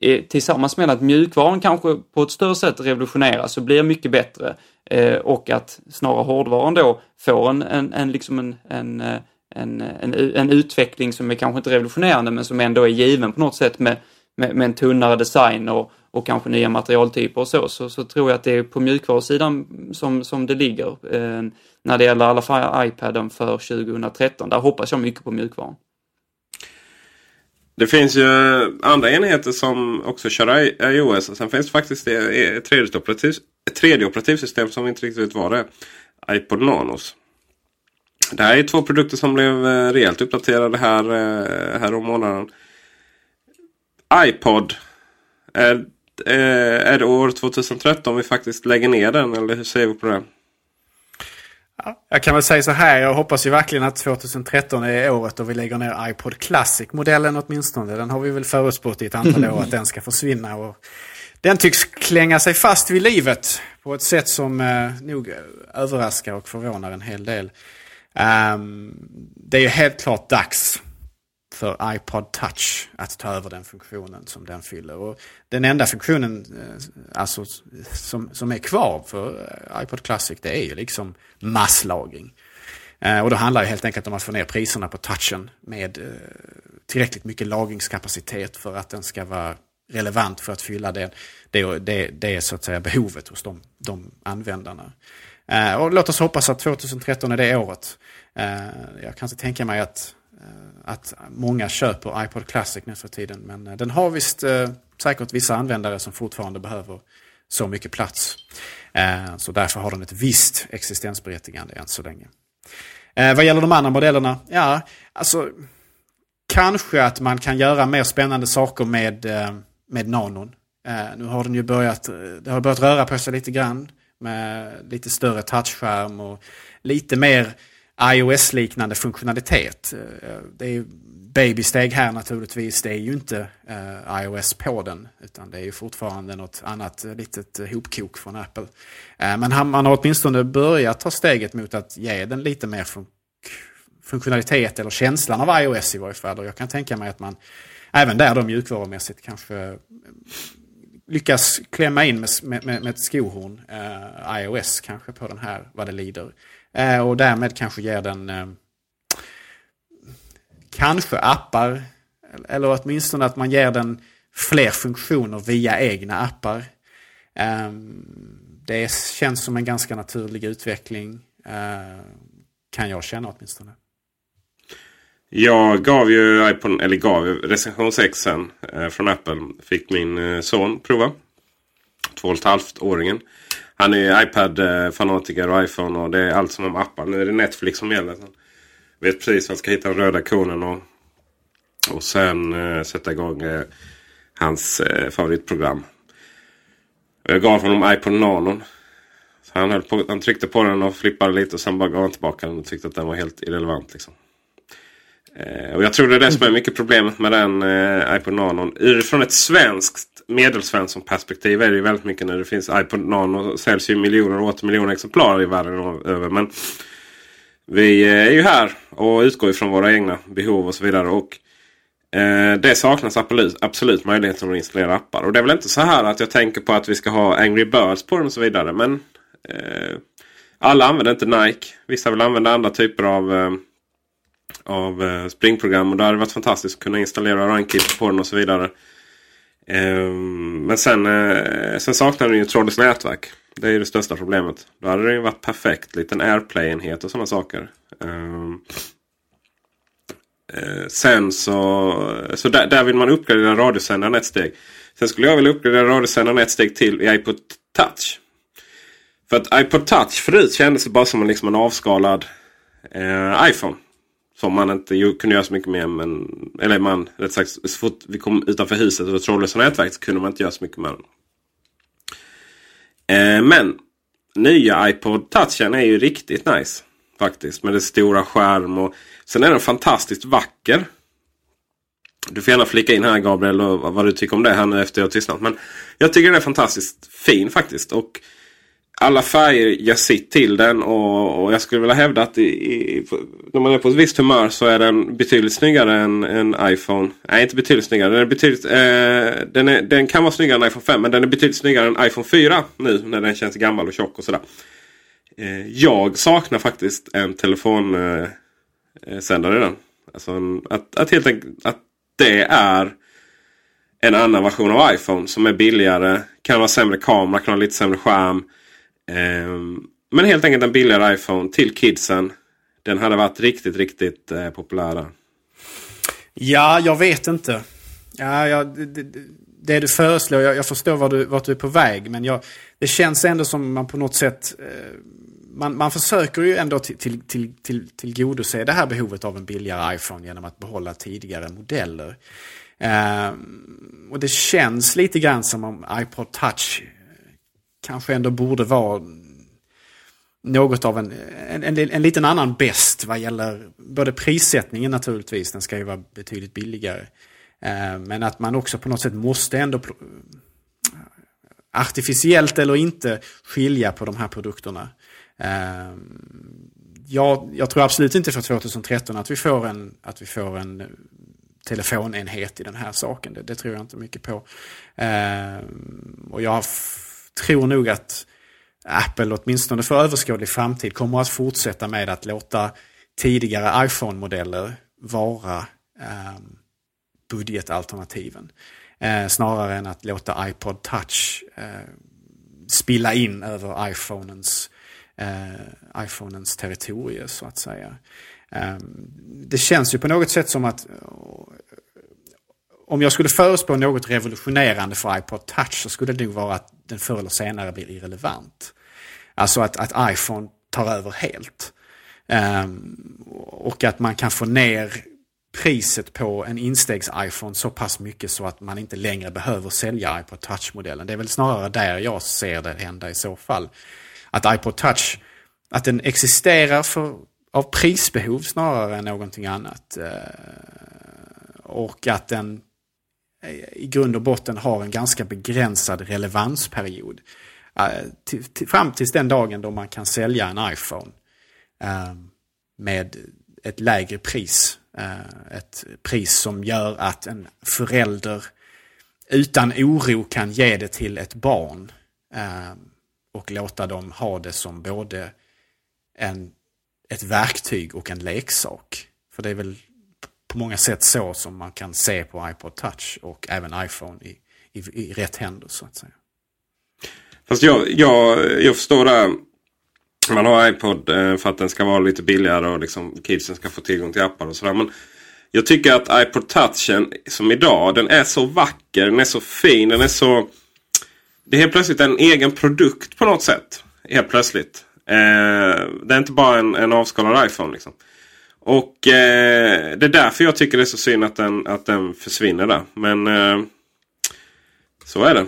eh, tillsammans med att mjukvaran kanske på ett större sätt revolutioneras och blir mycket bättre eh, och att snarare hårdvaran då får en, en, en, liksom en, en, eh, en, en, en utveckling som är kanske inte revolutionerande men som ändå är given på något sätt med, med, med en tunnare design och, och kanske nya materialtyper och så, så, så tror jag att det är på mjukvarusidan som, som det ligger eh, när det gäller i alla fall iPaden för 2013. Där hoppas jag mycket på mjukvaran. Det finns ju andra enheter som också kör iOS. Och sen finns det faktiskt ett, eh, tredje operativ, ett tredje operativsystem som vi inte riktigt vet vad det är. iPod Nanos. Det här är två produkter som blev eh, rejält uppdaterade här, eh, här om månaden. iPod. Är, är det år 2013 vi faktiskt lägger ner den? Eller hur ser vi på det? Jag kan väl säga så här, jag hoppas ju verkligen att 2013 är året då vi lägger ner iPod Classic-modellen åtminstone. Den har vi väl förutspått i ett antal år att den ska försvinna. Och den tycks klänga sig fast vid livet på ett sätt som eh, nog överraskar och förvånar en hel del. Um, det är ju helt klart dags för iPod Touch att ta över den funktionen som den fyller. Och den enda funktionen eh, alltså, som, som är kvar för eh, iPod Classic det är ju liksom masslagring. Eh, och då handlar det helt enkelt om att få ner priserna på touchen med tillräckligt mycket lagringskapacitet för att den ska vara relevant för att fylla det, det, det, det är så att säga behovet hos de, de användarna. Och låt oss hoppas att 2013 är det året. Jag kan inte tänka mig att Eh, att många köper iPod Classic nu för tiden. Men eh, den har visst eh, säkert vissa användare som fortfarande behöver så mycket plats. Så därför har den ett visst existensberättigande än så länge. Vad gäller de andra modellerna, ja, alltså kanske att man kan göra mer spännande saker med, med nanon. Nu har den ju börjat, det har börjat röra på sig lite grann med lite större touchskärm och lite mer iOS-liknande funktionalitet. Eh, det är babysteg här naturligtvis. Det är ju inte eh, iOS på den. Utan det är ju fortfarande något annat eh, litet hopkok från Apple. Men man har åtminstone börjat ta steget mot att ge den lite mer fun funktionalitet eller känslan av iOS i varje fall. Och jag kan tänka mig att man även där då mjukvarumässigt kanske lyckas klämma in med, med, med ett skohorn eh, iOS kanske på den här vad det lider. Eh, och därmed kanske ger den eh, kanske appar. Eller åtminstone att man ger den fler funktioner via egna appar. Eh, det känns som en ganska naturlig utveckling. Eh, kan jag känna åtminstone. Jag gav ju iPhone, eller gav recension 6 eh, från Apple. Fick min eh, son prova. Två och ett halvt åringen. Han är iPad-fanatiker och iPhone och det är allt som om appar. Nu är det Netflix som gäller. Vet precis var han ska hitta den röda konen och, och sen eh, sätta igång eh, hans eh, favoritprogram. Jag gav honom iPod Nanon. Så han, höll på, han tryckte på den och flippade lite och sen bara gav han tillbaka den och tyckte att den var helt irrelevant. Liksom. Eh, och jag tror det är det som är mycket problemet med den eh, iPod Nano. Utifrån ett svenskt medelsvensson perspektiv är det ju väldigt mycket när det finns iPod Nano. säljs ju miljoner och åter miljoner exemplar i världen över. Men vi eh, är ju här och utgår ifrån våra egna behov och så vidare. Och eh, Det saknas absolut, absolut möjligheten att installera appar. Och det är väl inte så här att jag tänker på att vi ska ha Angry Birds på den och så vidare. Men eh, alla använder inte Nike. Vissa vill använda andra typer av eh, av eh, springprogram. Och det hade varit fantastiskt att kunna installera Runkit på den och så vidare. Ehm, men sen, eh, sen saknar den ju trådlöst nätverk. Det är ju det största problemet. Då hade det ju varit perfekt. Liten AirPlay-enhet och sådana saker. Ehm, eh, sen så, så där, där vill man uppgradera radiosändaren ett steg. Sen skulle jag vilja uppgradera radiosändaren ett steg till i iPod Touch. För att iPod Touch förut kändes det bara som en, liksom en avskalad eh, iPhone. Som man inte kunde göra så mycket med. Men, eller man, rätt sagt, så fort vi kom utanför huset och trådlösa nätverk så kunde man inte göra så mycket med den. Eh, men nya iPod Touchen är ju riktigt nice. Faktiskt. Med dess stora skärm. och Sen är den fantastiskt vacker. Du får gärna flika in här Gabriel och vad du tycker om det här nu efter jag har tystnat. Men jag tycker den är fantastiskt fin faktiskt. Och alla färger gör sitt till den och, och jag skulle vilja hävda att i, i, när man är på ett visst humör så är den betydligt snyggare än en iPhone. Nej, inte betydligt snyggare. Den, är betydligt, eh, den, är, den kan vara snyggare än iPhone 5 men den är betydligt snyggare än iPhone 4 nu när den känns gammal och tjock och sådär. Eh, jag saknar faktiskt en telefonsändare eh, eh i den. Alltså en, att, att helt enkelt att det är en annan version av iPhone som är billigare. Kan ha sämre kamera, kan ha lite sämre skärm. Ehm, men helt enkelt en billigare iPhone till kidsen. Den hade varit riktigt, riktigt eh, populär. Ja, jag vet inte. Ja, ja, det, det, det du föreslår, jag, jag förstår vart du, vart du är på väg. Men jag, det känns ändå som man på något sätt... Eh, man, man försöker ju ändå till, till, till, till, tillgodose det här behovet av en billigare iPhone genom att behålla tidigare modeller. Eh, och det känns lite grann som om iPod Touch kanske ändå borde vara något av en, en, en, en liten annan bäst vad gäller både prissättningen naturligtvis, den ska ju vara betydligt billigare. Eh, men att man också på något sätt måste ändå artificiellt eller inte skilja på de här produkterna. Eh, jag, jag, tror absolut inte för 2013 att vi får en, att vi får en telefonenhet i den här saken. Det, det tror jag inte mycket på. Eh, och jag tror nog att Apple åtminstone för överskådlig framtid kommer att fortsätta med att låta tidigare iPhone-modeller vara eh, budgetalternativen. Eh, snarare än att låta iPod Touch eh, spilla in över iPhonens, eh, iPhonens territorie så att säga. Eh, det känns ju på något sätt som att eh, om jag skulle förespå något revolutionerande för iPod Touch så skulle det nog vara att den förr eller senare blir irrelevant. Alltså att, att iPhone tar över helt. Um, och att man kan få ner priset på en instegs-iPhone så pass mycket så att man inte längre behöver sälja iPod Touch-modellen. Det är väl snarare där jag ser det hända i så fall. Att iPod Touch, att den existerar för, av prisbehov snarare än någonting annat. Uh, och att den i grund och botten har en ganska begränsad relevansperiod. Uh, till, till, fram tills den dagen då man kan sälja en iPhone uh, med ett lägre pris. Uh, ett pris som gör att en förälder utan oro kan ge det till ett barn. och låta dem ha det som både en, ett verktyg och en leksak. För det är väl på många sätt så som man kan se på iPod Touch och även iPhone i, i, i rätt händer så att säga. Fast jag, jag, jag förstår det. Man har iPod eh, för att den ska vara lite billigare och liksom kidsen ska få tillgång till appar och sådär. Men jag tycker att iPod Touchen som idag, den är så vacker, den är så fin, den är så... Det är helt plötsligt en egen produkt på något sätt. Helt plötsligt. Eh, det är inte bara en, en avskalad iPhone liksom. Och eh, det är därför jag tycker det är så synd att den, att den försvinner där. Men eh, så är det.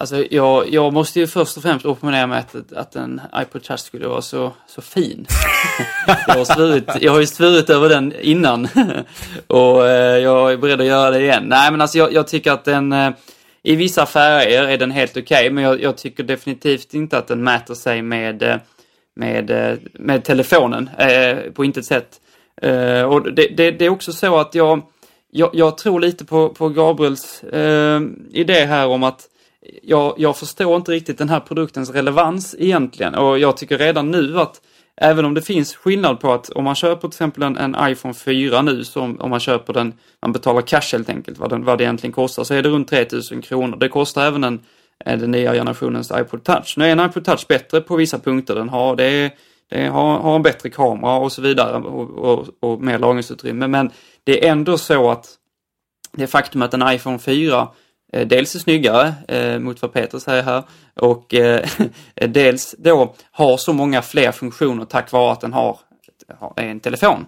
Alltså jag, jag måste ju först och främst opponera mig att, att en iPod Touch skulle vara så, så fin. [LAUGHS] jag, har svurit, jag har ju svurit över den innan. [LAUGHS] och eh, jag är beredd att göra det igen. Nej men alltså jag, jag tycker att den eh, i vissa färger är den helt okej. Okay, men jag, jag, tycker definitivt inte att den mäter sig med, eh, med, eh, med telefonen eh, på intet sätt. Eh, och det, det, det, är också så att jag, jag, jag tror lite på, på Gabriels eh, idé här om att jag, jag förstår inte riktigt den här produktens relevans egentligen och jag tycker redan nu att även om det finns skillnad på att om man köper till exempel en, en iPhone 4 nu, som om man köper den, man betalar cash helt enkelt, vad, den, vad det egentligen kostar, så är det runt 3000 kronor. Det kostar även en, Eh, den nya generationens iPod Touch. Nu är en iPod Touch bättre på vissa punkter. Den har, det, det har, har en bättre kamera och så vidare och, och, och mer lagringsutrymme. Men det är ändå så att det faktum att en iPhone 4 Eh, dels är snyggare eh, mot vad Peter säger här och eh, [LAUGHS] dels då har så många fler funktioner tack vare att den har, har en telefon.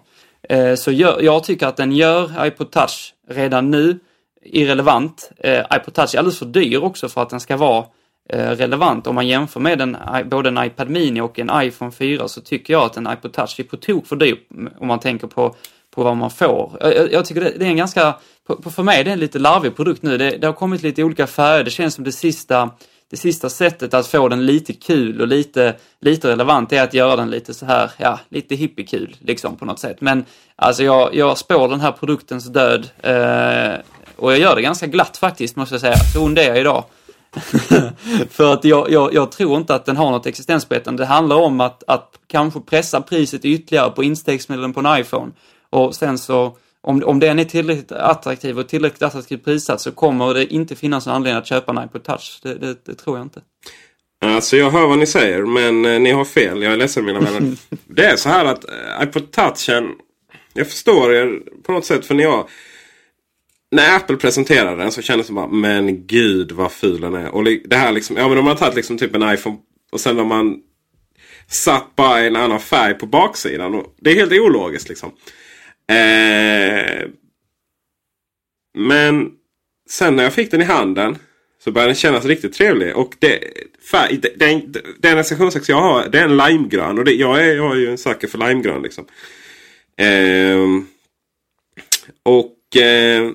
Eh, så gör, jag tycker att den gör iPod Touch redan nu irrelevant. Eh, iPod Touch är alldeles för dyr också för att den ska vara eh, relevant. Om man jämför med en, både en iPad Mini och en iPhone 4 så tycker jag att en iPod Touch är på tok för dyr om man tänker på, på vad man får. Jag, jag tycker det, det är en ganska för mig är det en lite larvig produkt nu. Det, det, har kommit lite olika färger. Det känns som det sista, det sista sättet att få den lite kul och lite, lite relevant är att göra den lite så här, ja, lite hippiekul liksom på något sätt. Men alltså jag, jag spår den här produktens död eh, och jag gör det ganska glatt faktiskt måste jag säga. Så ond är jag idag. [LAUGHS] för att jag, jag, jag, tror inte att den har något existensberättigande. Det handlar om att, att kanske pressa priset ytterligare på instegsmedlen på en iPhone. Och sen så om, om den är tillräckligt attraktiv och tillräckligt attraktivt prissatt så kommer det inte finnas någon anledning att köpa en iPod Touch. Det, det, det tror jag inte. Alltså jag hör vad ni säger men eh, ni har fel. Jag är ledsen mina vänner. [LAUGHS] det är så här att eh, iPod Touchen. Jag förstår er på något sätt för när jag. När Apple presenterade den så kändes det bara men gud vad ful den är. Och det här liksom. Ja men de har tagit liksom typ en iPhone. Och sen har man satt bara en annan färg på baksidan. Och det är helt ologiskt liksom. Eh, men sen när jag fick den i handen så började den kännas riktigt trevlig. Och det, färg, den, den recensionsex jag har det är en limegrön. Och det, jag, är, jag är ju en sucker för limegrön. Liksom. Eh, och eh,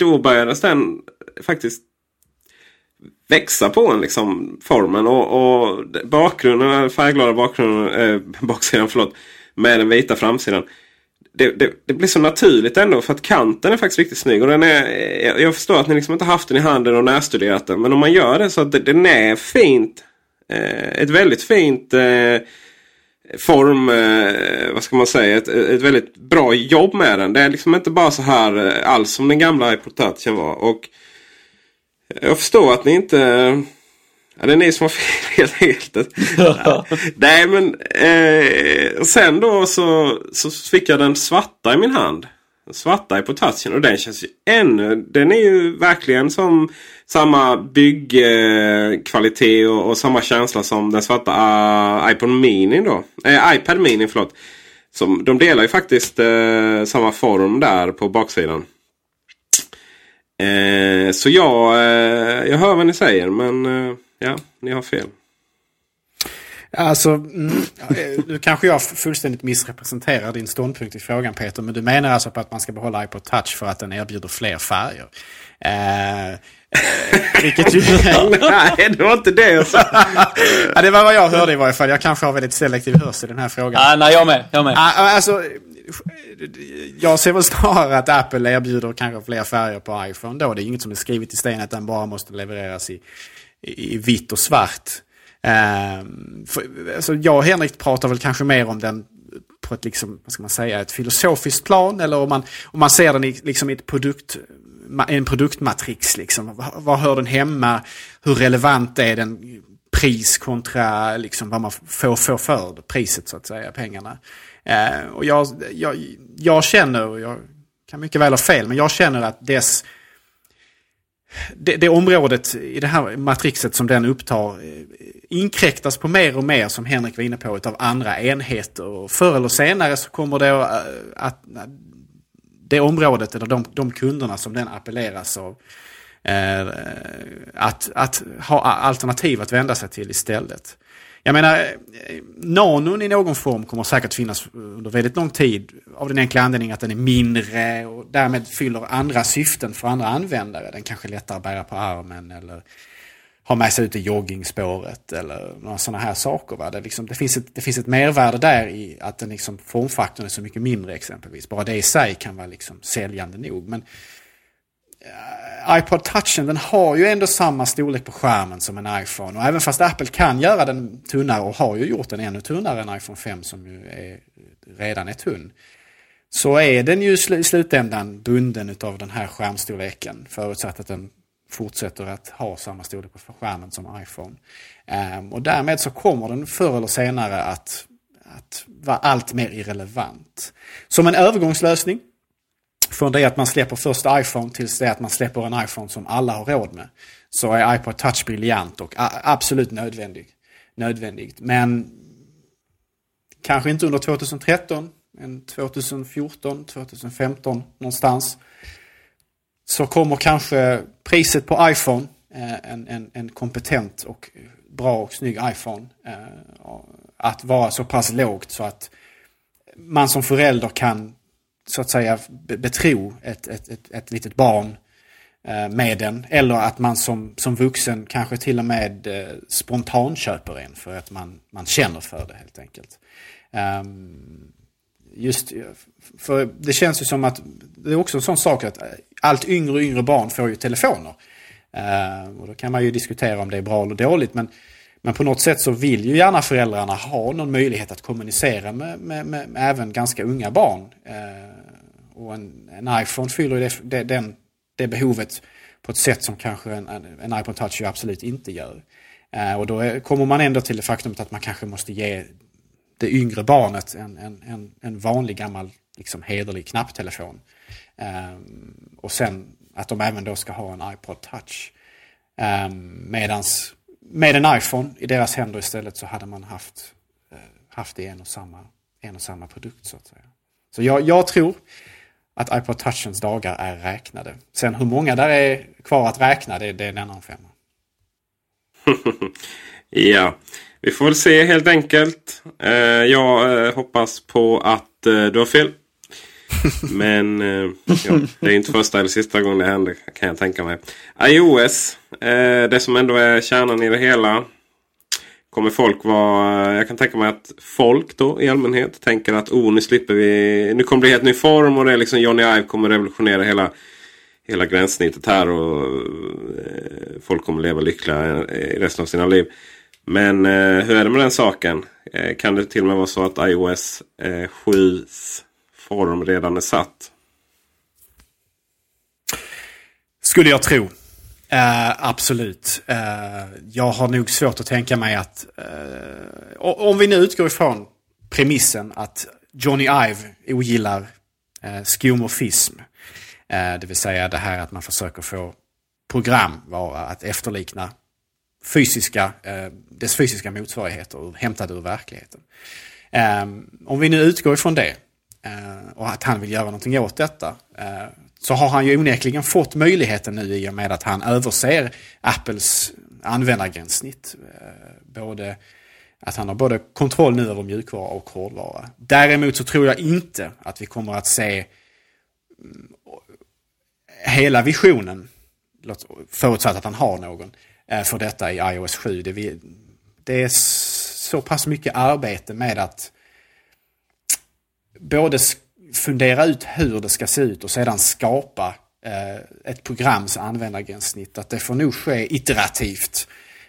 då började den faktiskt växa på en liksom formen. Och, och bakgrunden, färgglada bakgrunden, eh, [LAUGHS] baksidan förlåt, med den vita framsidan det, det, det, blir så naturligt ändå för att kanten är faktiskt riktigt snygg. Och den är, jag, jag förstår att ni liksom inte haft den i handen och närstuderat den. Men om man gör det så att den är fint. Eh, ett väldigt fint eh, form, eh, vad ska man säga, ett, ett väldigt bra jobb med den. Det är liksom inte bara så här eh, alls som den gamla iPod Touchen var. Och jag förstår att ni inte Ja, det är ni som har [LAUGHS] fel helt enkelt. [LAUGHS] Nej men eh, sen då så, så fick jag den svarta i min hand. Svarta på touchen och den känns ju ännu. Den är ju verkligen som samma byggkvalitet eh, och, och, samma känsla som den svarta ah, uh, iPod Mini då. Eh, iPad Mini förlåt. Som, de delar ju faktiskt eh, samma form där på baksidan. Eh, så jag, eh, jag hör vad ni säger men eh, Ja, ni har fel. Alltså, mm, nu kanske jag fullständigt missrepresenterar din ståndpunkt i frågan Peter. Men du menar alltså på att man ska behålla iPod Touch för att den erbjuder fler färger. Eh, [LAUGHS] vilket ju... [LAUGHS] Nej, det var inte det jag sa. [LAUGHS] ja, det var vad jag hörde i varje fall. Jag kanske har väldigt selektiv hörsel i den här frågan. Ah, nej, jag med. Jag med. Ah, alltså, jag ser väl snarare att Apple erbjuder kanske fler färger på iPhone då. Det är inget som är skrivet i sten att den bara måste levereras i i vitt och svart. Eh, för, alltså jag och Henrik pratar väl kanske mer om den på ett, liksom, vad ska man säga, ett filosofiskt plan. Eller om man, om man ser den i liksom, ett produkt, en produktmatrix. Liksom. Var, var hör den hemma? Hur relevant är den? Pris kontra liksom, vad man får, får för priset, så att säga, pengarna. Eh, och jag, jag, jag känner, och jag kan mycket väl ha fel, men jag känner att dess det, det området i det här matrixet som den upptar eh, inkräktas på mer och mer, som Henrik var inne på, av andra enheter. Och förr eller senare så kommer det eh, att, eh, det området eller de, de kunderna som den appelleras av att, att ha alternativ att vända sig till istället. Jag menar, nanon i någon form kommer säkert finnas under väldigt lång tid av den enkla anledningen att den är mindre och därmed fyller andra syften för andra användare. Den kanske är lättare att bära på armen eller ha med sig ut i joggingspåret eller några sådana här saker. Va? Det, liksom, det, finns ett, det finns ett mervärde där i att den liksom, formfaktorn är så mycket mindre exempelvis. Bara det i sig kan vara liksom säljande nog. Men Eh, iPod touchen den har ju ändå samma storlek på skärmen som en iPhone. Och även fast Apple kan göra den tunnare och har ju gjort den ännu tunnare än iPhone 5 som ju är, redan är tunn. Så är den ju i slutändan bunden av den här skärmstorleken. Förutsatt att den fortsätter att ha samma storlek på skärmen som iPhone. Ehm, och därmed så kommer den förr eller senare att, att vara allt mer irrelevant. Som en övergångslösning från det att man släpper första iPhone tills det att man släpper en iPhone som alla har råd med. Så är iPod Touch briljant och absolut nödvändig. nödvändigt. Men kanske inte under 2013, men 2014, 2015 någonstans så kommer kanske priset på iPhone, eh, en, en, en kompetent och bra och snygg iPhone, eh, att vara så pass lågt så att man som förälder kan så att säga betro ett, ett, ett, ett litet barn eh, med den. Eller att man som, som vuxen kanske till och med eh, spontanköper en för att man, man känner för det helt enkelt. Ehm, just eh, för det känns ju som att det är också en sån sak att allt yngre och yngre barn får ju telefoner. Ehm, och då kan man ju diskutera om det är bra eller dåligt. Men, men på något sätt så vill ju gärna föräldrarna ha någon möjlighet att kommunicera med, med, med, med även ganska unga barn. Eh, och en, en, iPhone fyller det, det, den, det behovet på ett sätt som kanske en, en iPod Touch ju absolut inte gör. Eh, och då är, kommer man ändå till det faktumet att man kanske måste ge det yngre barnet en, en, en, en vanlig gammal liksom hederlig knapptelefon. Um, och sen att de även då ska ha en iPod touch. Um, medans med en iPhone i deras händer istället så hade man haft, haft det i en och samma, en och samma produkt så att säga. Så jag, jag tror att iPod touchens dagar är räknade. Sen hur många där är kvar att räkna det, det är en annan femma. [LAUGHS] ja, vi får väl se helt enkelt. Uh, jag uh, hoppas på att du har fel. [LAUGHS] Men eh, ja, det är inte första eller sista gången det händer kan jag tänka mig. iOS, eh, det som ändå är kärnan i det hela. Kommer folk vara... Jag kan tänka mig att folk då i allmänhet tänker att oh, nu slipper vi... Nu kommer det bli helt ny form och det är liksom Johnny Ive kommer revolutionera hela, hela gränssnittet här. Och eh, folk kommer leva lyckliga i resten av sina liv. Men eh, hur är det med den saken? Eh, kan det till och med vara så att iOS eh, 7 form redan är satt? Skulle jag tro. Uh, absolut. Uh, jag har nog svårt att tänka mig att... Uh, om vi nu utgår ifrån premissen att Johnny Ive ogillar uh, skomorfism. det vill säga det här att man försöker få program vara att efterlikna fysiska, dess fysiska motsvarigheter hämtade ur verkligheten. om vi nu utgår ifrån det och att han vill göra någonting åt detta. Så har han ju onekligen fått möjligheten nu i och med att han överser Apples användargränssnitt. Eh, både att han har både kontroll nu över mjukvara och hårdvara. Däremot så tror jag inte att vi kommer att se mm, hela visionen, förutsatt att han har någon, eh, för detta i iOS 7. Det är så pass mycket arbete med att både fundera ut hur det ska se ut och sedan skapa eh, ett programs användargränssnitt. Att det får nog ske iterativt,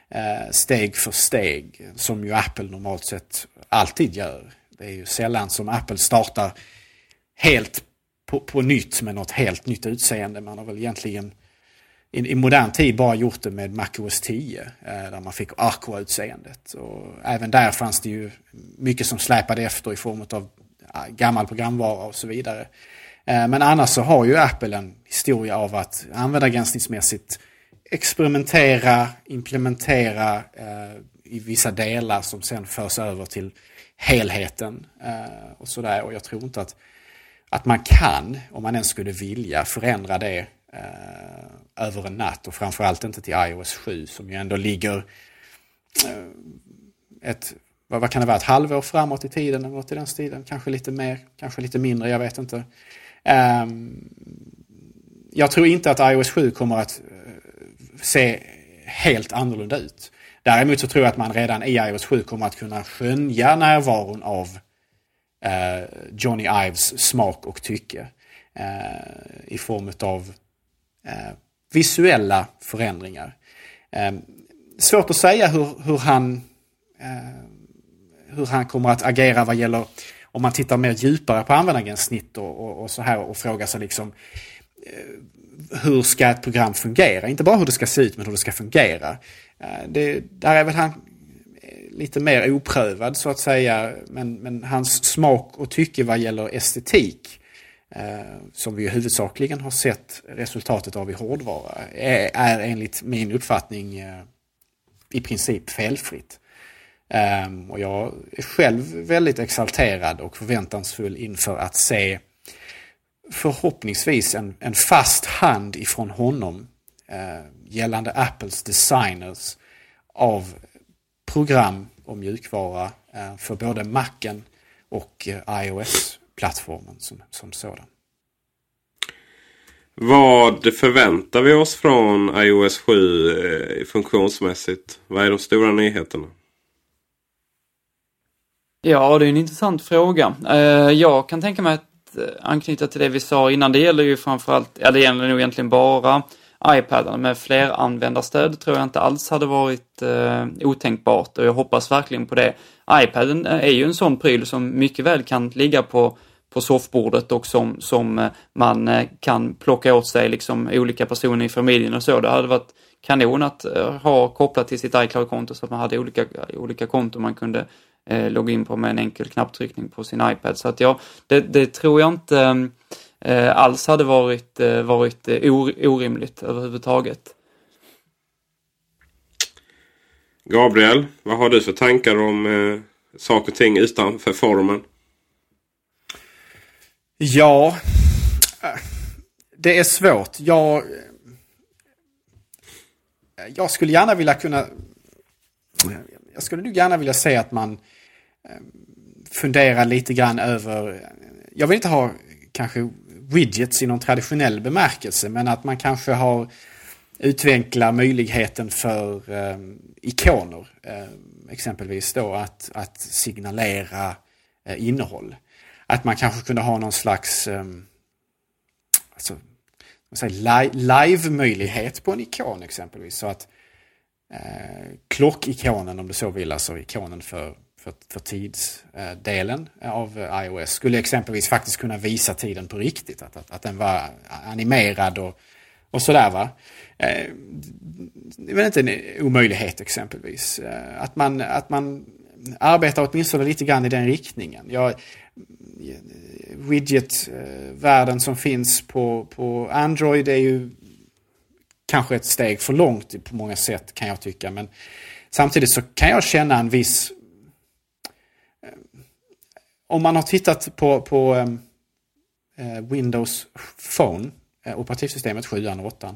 eh, steg för steg, som ju Apple normalt sett alltid gör. Det är ju sällan som Apple startar helt på, på nytt med något helt nytt utseende. Man har väl egentligen i, i modern tid bara gjort det med MacOS 10. Eh, där man fick Aqua-utseendet. Och även där fanns det ju mycket som släpade efter i form av Eh, gammal programvara och så vidare. Eh, men annars så har ju Apple en historia av att användargranskningsmässigt experimentera, implementera eh, i vissa delar som sen förs över till helheten. Eh, och sådär. Och jag tror inte att, att man kan, om man ens skulle vilja, förändra det eh, över en natt. Och framförallt inte till iOS 7 som ju ändå ligger eh, ett, vad, vad, kan det vara, ett halvår framåt i tiden eller något i den stilen. Kanske lite mer, kanske lite mindre, jag vet inte. Um, jag tror inte att iOS 7 kommer att eh, se helt annorlunda ut. Däremot så tror jag att man redan i iOS 7 kommer att kunna skönja närvaron av uh, Johnny Ives smak och tycke. Uh, I form av visuella förändringar. Ehm, svårt att säga hur, hur han hur han kommer att agera vad gäller om man tittar mer djupare på användargränssnitt och, och, och så här och frågar sig liksom eh, hur ska ett program fungera? Inte bara hur det ska se ut men hur det ska fungera. Eh, det, där är väl han eh, lite mer oprövad så att säga. Men, men hans smak och tycke vad gäller estetik som vi huvudsakligen har sett resultatet av i hårdvara är, är enligt min uppfattning i princip felfritt. Ehm, och jag är själv väldigt exalterad och förväntansfull inför att se förhoppningsvis en, en fast hand ifrån honom ehm, gällande Apples designers av program och mjukvara ehm, för både Macen och eh, iOS-plattformen som, som sådan. Vad förväntar vi oss från iOS 7 eh, funktionsmässigt? Vad är de stora nyheterna? Ja, det är en intressant fråga. Eh, jag kan tänka mig att eh, anknyta till det vi sa innan. Det gäller ju framförallt, ja det gäller nog egentligen bara iPaden med fleranvändarstöd tror jag inte alls hade varit eh, otänkbart och jag hoppas verkligen på det. iPaden eh, är ju en sån pryl som mycket väl kan ligga på, på soffbordet och som, som man kan plocka åt sig liksom olika personer i familjen och så. Det hade varit kanon att ha kopplat till sitt iCloud-konto så att man hade olika, olika konton man kunde eh, logga in på med en enkel knapptryckning på sin iPad. Så att ja, det, det tror jag inte eh, alls hade varit, eh, varit eh, orimligt överhuvudtaget. Gabriel, vad har du för tankar om eh, saker och ting utanför formen? Ja, det är svårt. Jag, jag skulle gärna vilja kunna jag skulle nog gärna vilja se att man ehm, funderar lite grann över, jag vill inte ha kanske widgets i någon traditionell bemärkelse, men att man kanske har utvecklat möjligheten för eh, ikoner. eh, exempelvis då att, att signalera eh, innehåll. Att man kanske kunde ha någon slags eh, alltså, live-möjlighet på en ikon exempelvis. Så att eh, klockikonen om du så vill, alltså ikonen för, för, för tidsdelen eh, av iOS skulle exempelvis faktiskt kunna visa tiden på riktigt. Att, att, att den var animerad och, och sådär va. Eh, det är väl inte en omöjlighet exempelvis. Eh, att, man, att man arbetar åtminstone lite grann i den riktningen. Jag, widget-världen eh, som finns på, på Android är ju kanske ett steg för långt på många sätt kan jag tycka. Men samtidigt så kan jag känna en viss... Eh, om man har tittat på, på ehm, eh, Windows Phone, eh, operativsystemet 7 och 8.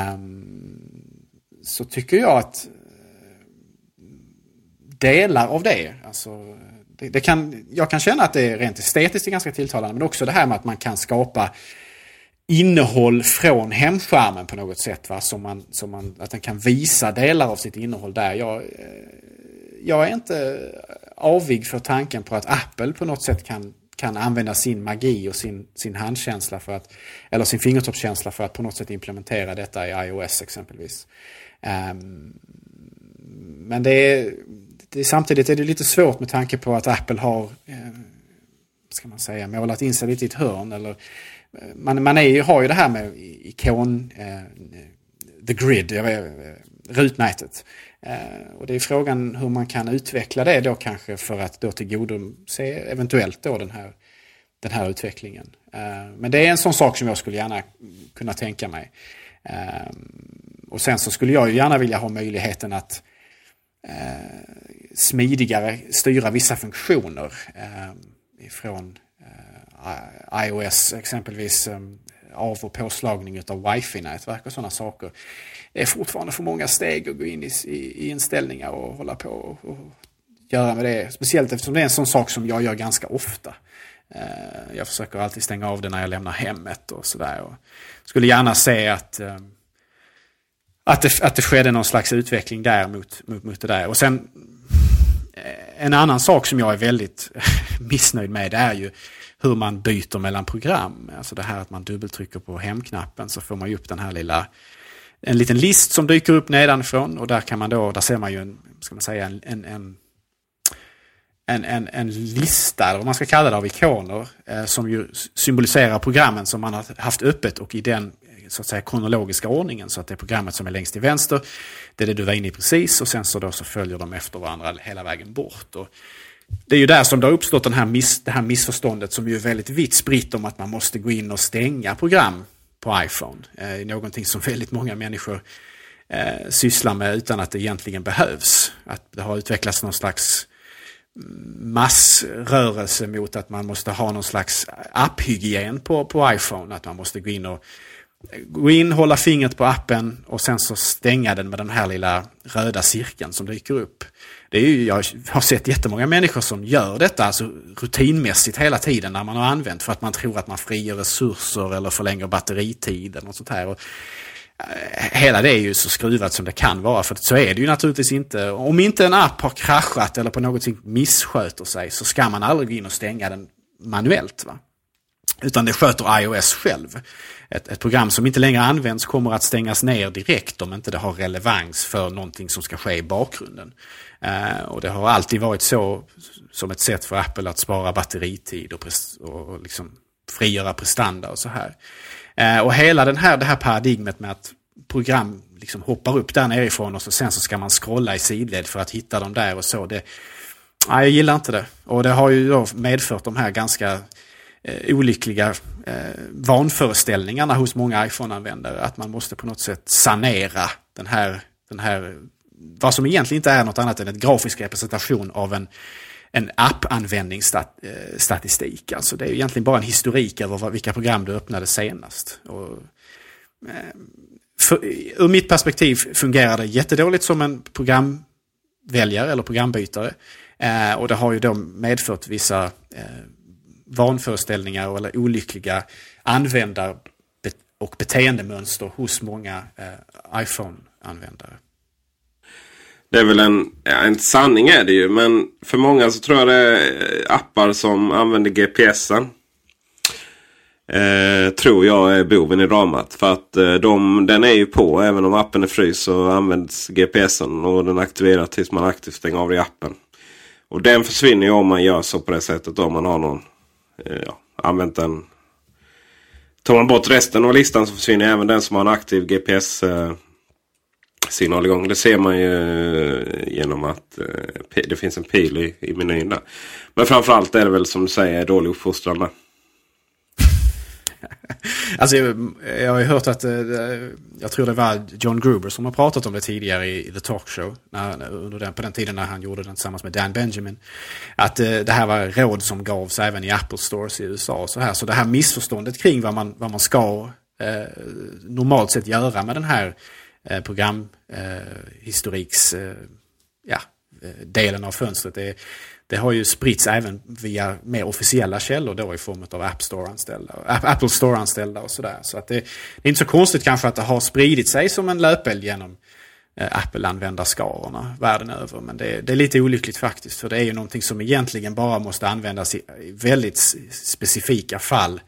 Ehm, så tycker jag att eh, delar av det, alltså, det, det kan, jag kan känna att det rent estetiskt är ganska tilltalande, men också det här med att man kan skapa innehåll från hemskärmen på något sätt. Va? Som man, som man, att den kan visa delar av sitt innehåll där. Jag, eh, jag är inte avig för tanken på att Apple på något sätt kan, kan använda sin magi och sin, sin handkänsla för att, eller sin fingertoppskänsla för att på något sätt implementera detta i iOS exempelvis. Um, men det är, det är, samtidigt är det lite svårt med tanke på att Apple har, eh, ska man säga, målat in sig lite i ett hörn. Eller, eh, man, man är, har ju det här med ikon, eh, eh, the grid, jag vet, eh, rutnätet. Eh, och det är frågan hur man kan utveckla det då kanske för att då tillgodose eventuellt då den här, den här utvecklingen. Eh, men det är en sån sak som jag skulle gärna kunna tänka mig. Eh, och sen så skulle jag ju gärna vilja ha möjligheten att smidigare styra vissa funktioner ifrån iOS exempelvis av och påslagning av wifi-nätverk och sådana saker. Det är fortfarande för många steg att gå in i, i, i inställningar och hålla på och, och, göra med det. Speciellt eftersom det är en sån sak som jag gör ganska ofta. Eh, jag försöker alltid stänga av det när jag lämnar hemmet och sådär. Skulle gärna se att, eh, att, det, att det skedde någon slags utveckling där mot, mot, mot det där. Och sen eh, en annan sak som jag är väldigt [LAUGHS] missnöjd med är ju hur man byter mellan program. Alltså det här att man dubbeltrycker på hemknappen så får man ju upp den här lilla en liten list som dyker upp nedanifrån och där kan man då, där ser man ju en, ska man säga, en, en, en en, en, en lista, eller vad man ska kalla det, av ikoner eh, som ju symboliserar programmen som man har haft öppet och i den så att säga kronologiska ordningen. Så att det är programmet som är längst till vänster, det är det du var inne i precis och sen så, då så följer de efter varandra hela vägen bort. Och det är ju där som det har uppstått den här miss, det här missförståndet som ju är väldigt vitt spritt om att man måste gå in och stänga program på iPhone. Eh, någonting som väldigt många människor eh, sysslar med utan att det egentligen behövs. Att det har utvecklats någon slags massrörelse mot att man måste ha någon slags apphygien på, på iPhone. Att man måste gå in och gå in, hålla fingret på appen och sen så stänga den med den här lilla röda cirkeln som dyker upp. Det är ju, jag har sett jättemånga människor som gör detta alltså rutinmässigt hela tiden när man har använt för att man tror att man frigör resurser eller förlänger batteritiden och sånt här. Och eh, hela det är ju så skruvat som det kan vara. För så är det ju naturligtvis inte. Om inte en app har kraschat eller på något sätt missköter sig så ska man aldrig gå in och stänga den manuellt. Va? Utan det sköter iOS själv. Ett, ett, program som inte längre används kommer att stängas ner direkt om inte det har relevans för någonting som ska ske i bakgrunden. Eh, och det har alltid varit så som ett sätt för Apple att spara batteritid och, och liksom frigöra prestanda och så här. Eh, och hela den här, det här paradigmet med att program liksom hoppar upp där nerifrån och så sen så ska man scrolla i sidled för att hitta dem där och så. Det, nej, jag gillar inte det. Och det har ju då medfört de här ganska eh, olyckliga eh, vanföreställningarna hos många iPhone-användare. Att man måste på något sätt sanera den här, den här, vad som egentligen inte är något annat än en grafisk representation av en, en app-användningsstatistik. Alltså det är egentligen bara en historik över vilka program du öppnade senast. Och, eh, för, ur mitt perspektiv fungerar det jättedåligt som en programväljare eller programbytare. Eh, och det har ju då medfört vissa eh, vanföreställningar eller olyckliga användar och beteendemönster hos många eh, iPhone-användare. Det är väl en, en sanning är det ju. Men för många så tror jag det är eh, appar som använder GPSen. Eh, tror jag är boven i dramat. För att eh, de, den är ju på även om appen är fryst så används GPSen och den aktiverar tills man aktivt stänger av i appen. Och den försvinner ju om man gör så på det sättet om man har någon Eh, ja, använt den. Tar man bort resten av listan så försvinner även den som har en aktiv GPS eh, signalgång. signal igång. Det ser man ju eh, genom att eh, det finns en pil i, i menyn där. Men framförallt är det väl som du säger dålig uppfostran där. [LAUGHS] alltså, jag, har ju hört att, eh, jag tror det var John Gruber som har pratat om det tidigare i, The Talk Show. När, under den, på den tiden när han gjorde den tillsammans med Dan Benjamin. Att det här var råd som gavs även i Apple Stores i USA. Och så, här. så det här missförståndet kring vad man, vad man ska eh, normalt sett göra med den här eh, programhistoriks eh, eh, ja, eh, delen av fönstret. Det, det har ju spritts även via mer officiella källor då i form av App Store-anställda, Apple Store-anställda och sådär. Så att det, det, är inte så konstigt kanske att det har spridit sig som en löpeld genom eh, Apple-användarskarorna världen över. Men det, det, är lite olyckligt faktiskt. För det är ju någonting som egentligen bara måste användas i, i väldigt specifika fall.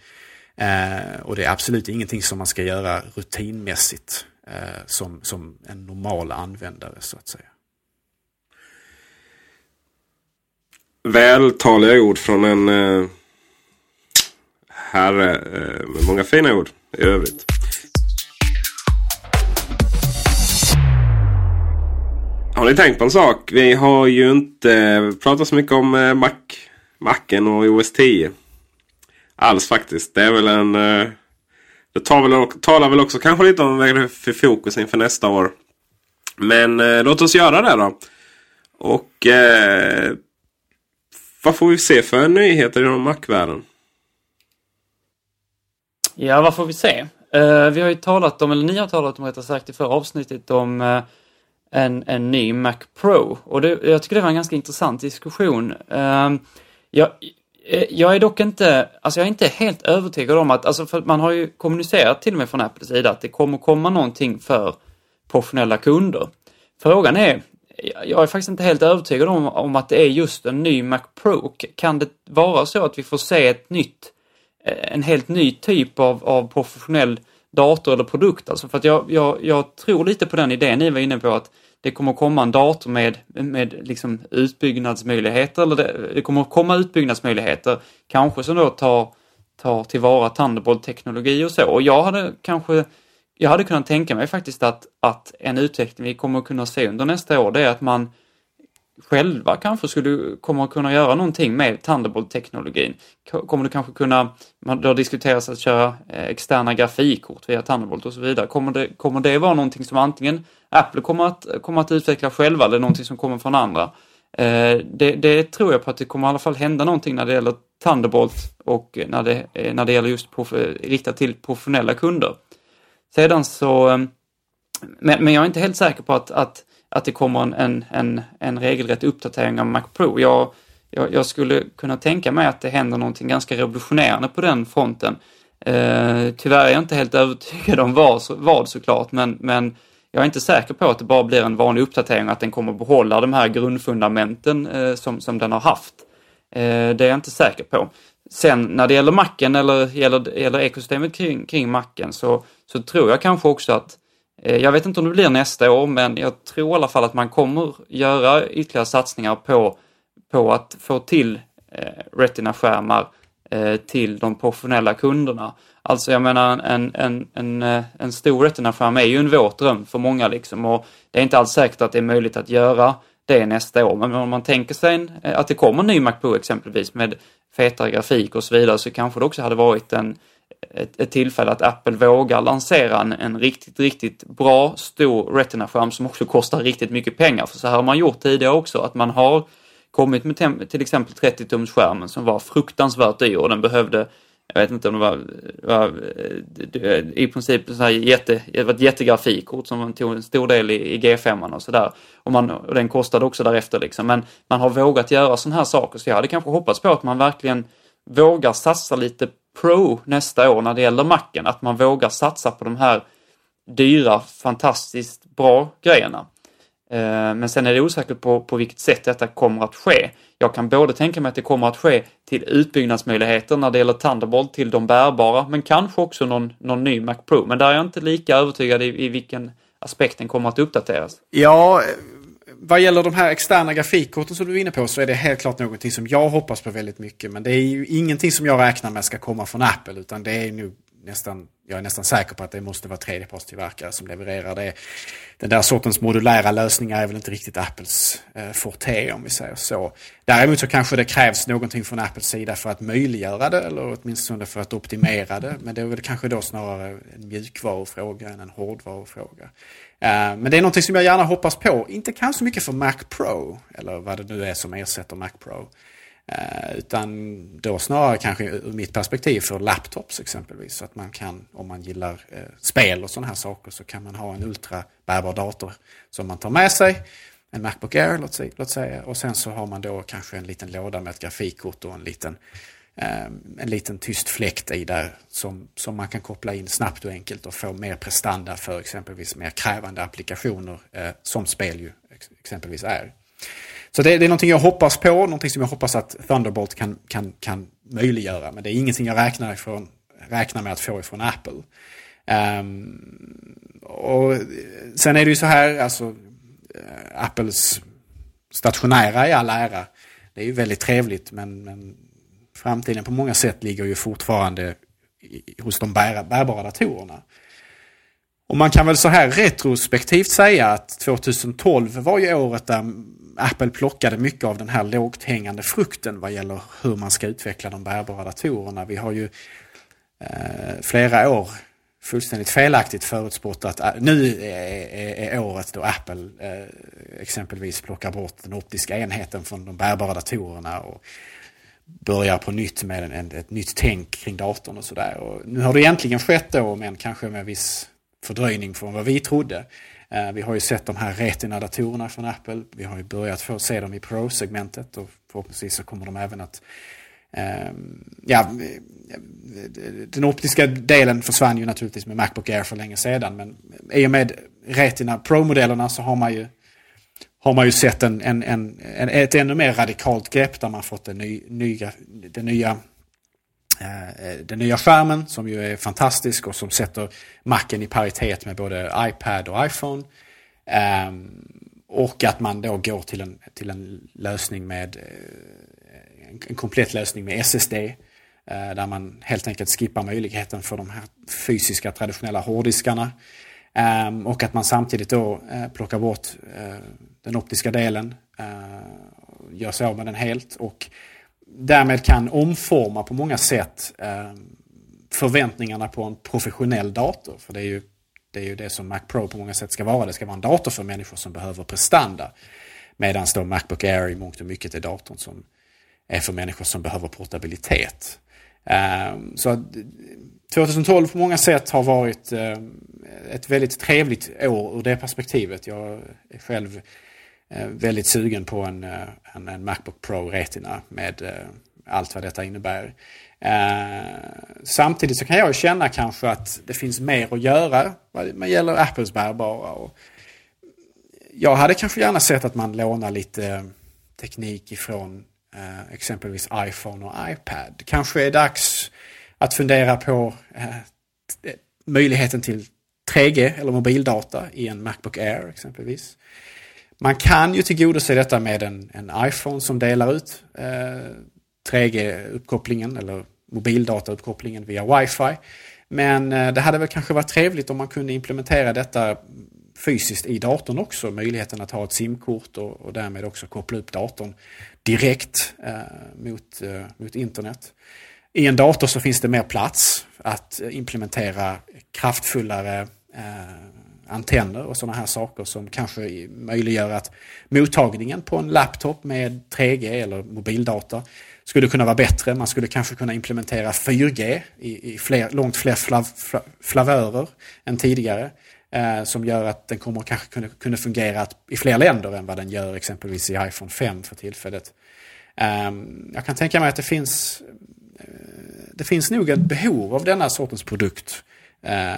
Eh, och det är absolut ingenting som man ska göra rutinmässigt eh, som, som en normal användare så att säga. vältaliga ord från en eh, herre eh, med många fina ord i övrigt. Har ni tänkt på en sak? Vi har ju inte pratat så mycket om eh, Mac, Macen och OS 10. Alls faktiskt. Det är väl en... Eh, det tar väl, talar väl också kanske lite om vad det är för fokus inför nästa år. Men eh, låt oss göra det då. Och eh, vad får vi se för nyheter inom Mac-världen? Ja, vad får vi se? Uh, vi har ju talat om, eller ni har talat om rättare sagt i förra avsnittet om uh, en, en ny Mac Pro. Och det, jag tycker det var en ganska intressant diskussion. Uh, jag, Eh, jag är dock inte, alltså jag är inte helt övertygad om att, alltså för man har ju kommunicerat till och med från Apples sida att det kommer komma någonting för professionella kunder. Frågan är, jag är faktiskt inte helt övertygad om, om att det är just en ny Mac Pro. Kan det vara så att vi får se ett nytt, eh, en helt ny typ av, av professionell dator eller produkt? Alltså för att jag, jag, jag tror lite på den idén ni var inne på att det kommer komma en dator med, med liksom utbyggnadsmöjligheter, eller det, det kommer komma utbyggnadsmöjligheter, kanske som då tar, tar tillvara Thunderbolt-teknologi och så. Och jag hade kanske jag hade kunnat tänka mig faktiskt att, att en utveckling vi kommer att kunna se under nästa år, det är att man själva kanske skulle komma att kunna göra någonting med Thunderbolt-teknologin. Kommer du kanske kunna, det har diskuterats att köra eh, externa grafikkort via Thunderbolt och så vidare. Kommer det, kommer det vara någonting som antingen Apple kommer att, kommer att utveckla själva eller någonting som kommer från andra? Eh, det, det, tror jag på att det kommer i alla fall hända någonting när det gäller Thunderbolt och när det, eh, när det gäller just prof, riktat till professionella kunder. Sedan så, men, men jag är inte helt säker på att, att, att det kommer en, en, en regelrätt uppdatering av Mac Pro. Jag, jag, jag, skulle kunna tänka mig att det händer någonting ganska revolutionerande på den fronten. Eh, tyvärr är jag inte helt [LAUGHS] övertygad om vad, vad såklart, men, men jag är inte säker på att det bara blir en vanlig uppdatering och att den kommer behålla de här grundfundamenten eh, som, som den har haft. Eh, det är jag inte säker på. Sen när det gäller macken eller gäller, gäller ekosystemet kring, kring macken så, så tror jag kanske också att Eh, jag vet inte om det blir nästa år, men jag tror i alla fall att man kommer göra ytterligare satsningar på, på att få till eh, Retina-skärmar eh, till de professionella kunderna. Alltså jag menar en, en, en, en eh, stor Retina-skärm är ju en våt dröm för många liksom och det är inte alls säkert att det är möjligt att göra det nästa år. Men om man tänker sig en, eh, att det kommer en ny Mac Pro exempelvis med fetare grafik och så vidare så kanske det också hade varit en, ett, ett tillfälle att Apple vågar lansera en, en riktigt, riktigt bra stor Retina-skärm som också kostar riktigt mycket pengar. För så här har man gjort tidigare också, att man har kommit med till exempel 30-tumsskärmen som var fruktansvärt dyr och den behövde jag vet inte om det var, var eh, i princip så här jätte, det var ett jättegrafikkort som tog en stor del i, i G5 och sådär. Och, och den kostade också därefter liksom. Men man har vågat göra sådana här saker så jag hade kanske hoppats på att man verkligen vågar satsa lite pro nästa år när det gäller macken. Att man vågar satsa på de här dyra, fantastiskt bra grejerna. Eh, men sen är det osäkert på, på vilket sätt detta kommer att ske. Jag kan både tänka mig att det kommer att ske till utbyggnadsmöjligheter när det gäller Thunderbolt till de bärbara, men kanske också någon, någon ny Mac Pro. Men där är jag inte lika övertygad i, i vilken aspekt den kommer att uppdateras. Ja, vad gäller de här externa grafikkorten som du är inne på så är det helt klart någonting som jag hoppas på väldigt mycket. Men det är ju ingenting som jag räknar med ska komma från Apple utan det är nog nästan, jag är nästan säker på att det måste vara tredjepartstillverkare som levererar det. Den där sortens modulära lösningar är väl inte riktigt Apples eh, forte om vi säger så. Däremot så kanske det krävs någonting från Apples sida för att möjliggöra det eller åtminstone för att optimera det. Men det är väl kanske då snarare en mjukvarufråga än en hårdvarufråga. Eh, men det är någonting som jag gärna hoppas på. Inte kanske så mycket för Mac Pro eller vad det nu är som ersätter Mac Pro. Eh, utan då snarare kanske ur mitt perspektiv för laptops exempelvis. Så att man kan, om man gillar eh, spel och sådana här saker, så kan man ha en ultrabärbar dator som man tar med sig. En Macbook Air låt, säga, låt säga. Och sen så har man då kanske en liten låda med ett grafikkort och en liten, eh, Eh, en liten tyst fläkt i där som, som man kan koppla in snabbt och enkelt och få mer prestanda för exempelvis mer krävande applikationer eh, som spel ju exempelvis är. Så det, det, är någonting jag hoppas på, någonting som jag hoppas att Thunderbolt kan, kan, kan möjliggöra. Men det är ingenting jag räknar, ifrån, räknar med att få ifrån Apple. Um, och sen är det ju så här, alltså eh, Apples stationära i all ära. Det är ju väldigt trevligt men, men framtiden på många sätt ligger ju fortfarande hos de bär, bärbara datorerna. Och man kan väl så här retrospektivt säga att 2012 var ju året där Apple plockade mycket av den här lågt hängande frukten vad gäller hur man ska utveckla de bärbara datorerna. Vi har ju eh, flera år fullständigt felaktigt förutspått att nu är, är, är, året då Apple eh, exempelvis plockar bort den optiska enheten från de bärbara datorerna och börjar på nytt med en, ett nytt tänk kring datorn och sådär. Nu har det egentligen skett då, men kanske med viss fördröjning från vad vi trodde. Eh, vi har ju sett de här Retina-datorerna från Apple. Vi har ju börjat få se dem i Pro-segmentet och förhoppningsvis så kommer de även att eh, Ja, den optiska delen försvann ju naturligtvis med Macbook Air för länge sedan. Men i och med Retina Pro-modellerna så har man ju, har man ju sett en, en, en, ett ännu mer radikalt grepp där man fått den, ny, nya, den nya eh, den nya skärmen som ju är fantastisk och som sätter macken i paritet med både iPad och iPhone. Ehm, och att man då går till en, till en lösning med eh, en komplett lösning med SSD. Eh, där man helt enkelt skippar möjligheten för de här fysiska traditionella hårddiskarna. Ehm, och att man samtidigt då eh, plockar bort eh, den optiska delen. Eh, gör sig av med den helt. och därmed kan omforma på många sätt ehm, förväntningarna på en professionell dator. För det är, ju, det är ju det som Mac Pro på många sätt ska vara. Det ska vara en dator för människor som behöver prestanda. Medan då Macbook Air i mångt och mycket är datorn som är för människor som behöver portabilitet. Ehm, så 2012 på många sätt har varit ett väldigt trevligt år ur det perspektivet. Jag är själv eh, väldigt sugen på en, eh, en, en Macbook Pro Retina med eh, allt vad detta innebär. Samtidigt så kan jag känna kanske att det finns mer att göra vad gäller Apples bärbara. Och jag hade kanske gärna sett att man lånar lite teknik ifrån exempelvis iPhone och iPad. Kanske är dags att fundera på möjligheten till 3G eller mobildata i en Macbook Air exempelvis. Man kan ju tillgodose detta med en, en iPhone som delar ut eh, 3G-uppkopplingen eller mobildata-uppkopplingen via wifi. Men eh, det hade väl kanske varit trevligt om man kunde implementera detta fysiskt i datorn också. Möjligheten att ha ett simkort och, och därmed också koppla upp datorn direkt eh, mot, eh, mot internet. I en dator så finns det mer plats att implementera kraftfullare Eh, antenner och sådana här saker som kanske möjliggör att mottagningen på en laptop med 3G eller mobildata skulle kunna vara bättre. Man skulle kanske kunna implementera 4G i, i fler, långt fler flav, flavörer än tidigare. Eh, som gör att den kommer kanske kunna, kunna fungera i fler länder än vad den gör exempelvis i iPhone 5 för tillfället. Eh, jag kan tänka mig att det finns, eh, det finns nog ett behov av denna sortens produkt eh,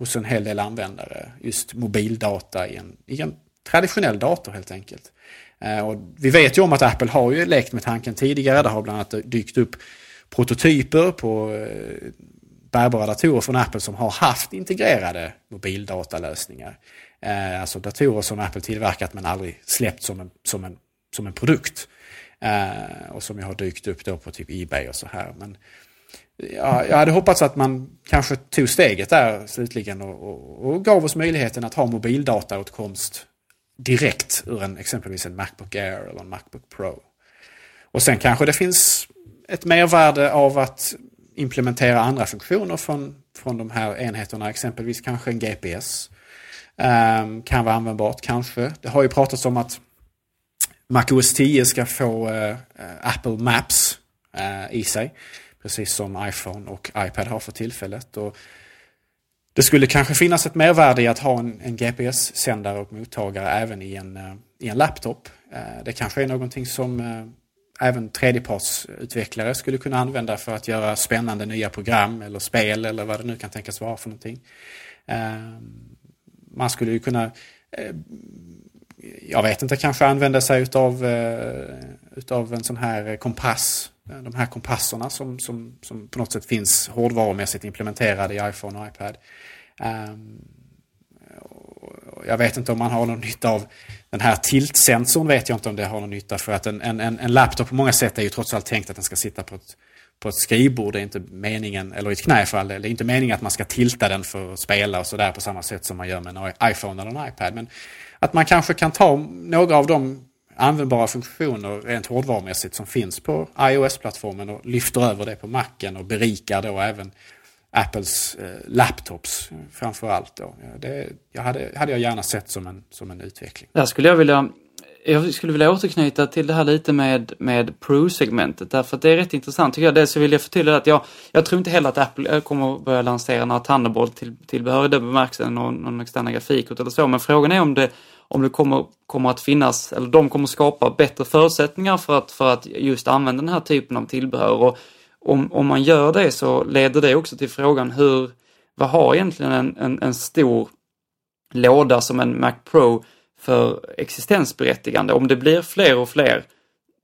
hos en hel del användare. Just mobildata i en, i en traditionell dator helt enkelt. Eh, och vi vet ju om att Apple har ju lekt med tanken tidigare. Det har bland annat dykt upp prototyper på eh, bärbara datorer från Apple som har haft integrerade mobildatalösningar. Eh, alltså datorer som Apple tillverkat men aldrig släppt som en, som en, som en produkt. Och som ju har dykt upp då på typ Ebay och så här. Men ja, jag hade hoppats att man kanske tog steget där slutligen och, och, och gav oss möjligheten att ha mobildataåtkomst direkt ur en, exempelvis en Macbook Air eller en Macbook Pro. Och sen kanske det finns ett mervärde av att implementera andra funktioner från, från de här enheterna, exempelvis kanske en GPS. Um, ehm, kan vara användbart kanske. Det har ju pratats om att MacOS 10 ska få uh, Apple Maps uh, i sig. Precis som iPhone och iPad har för tillfället. Och det skulle kanske finnas ett mervärde i att ha en, en GPS-sändare och mottagare även i en, eh, i en laptop. Eh, det kanske är någonting som eh, även tredjepartsutvecklare skulle kunna använda för att göra spännande nya program eller spel eller vad det nu kan tänkas vara för någonting. Man skulle ju kunna, jag vet inte, kanske använda sig utav, utav en sån här kompass. Eh, de här kompasserna som, som, som på något sätt finns hårdvarumässigt implementerade i iPhone och iPad. Ehm, jag vet inte om man har någon nytta av den här tiltsensorn vet jag inte om det har någon nytta för att en, en, en laptop på många sätt är ju trots allt tänkt att den ska sitta på ett, på ett skrivbord. Det är inte meningen, eller i ett knä för all del, det är inte meningen att man ska tilta den för att spela och sådär på samma sätt som man gör med en iPhone eller en iPad. Men att man kanske kan ta några av de användbara funktioner rent hårdvarumässigt som finns på iOS-plattformen och lyfter över det på Macen och berikar då även Apples eh, laptops framför allt. Då. Det jag hade, hade jag gärna sett som en, som en utveckling. Där skulle jag vilja jag skulle vilja återknyta till det här lite med, med Pro-segmentet därför att det är rätt intressant tycker jag. Dels så vill jag förtydliga att jag, jag tror inte heller att Apple eh, kommer att börja lansera några Thunderbolt-tillbehör i den bemärkelsen, någon, någon externa grafikkort eller så. Men frågan är om det, om det kommer, kommer att finnas, eller de kommer skapa bättre förutsättningar för att, för att just använda den här typen av tillbehör. Och om, om man gör det så leder det också till frågan hur, vad har egentligen en, en, en stor låda som en Mac Pro för existensberättigande? Om det blir fler och fler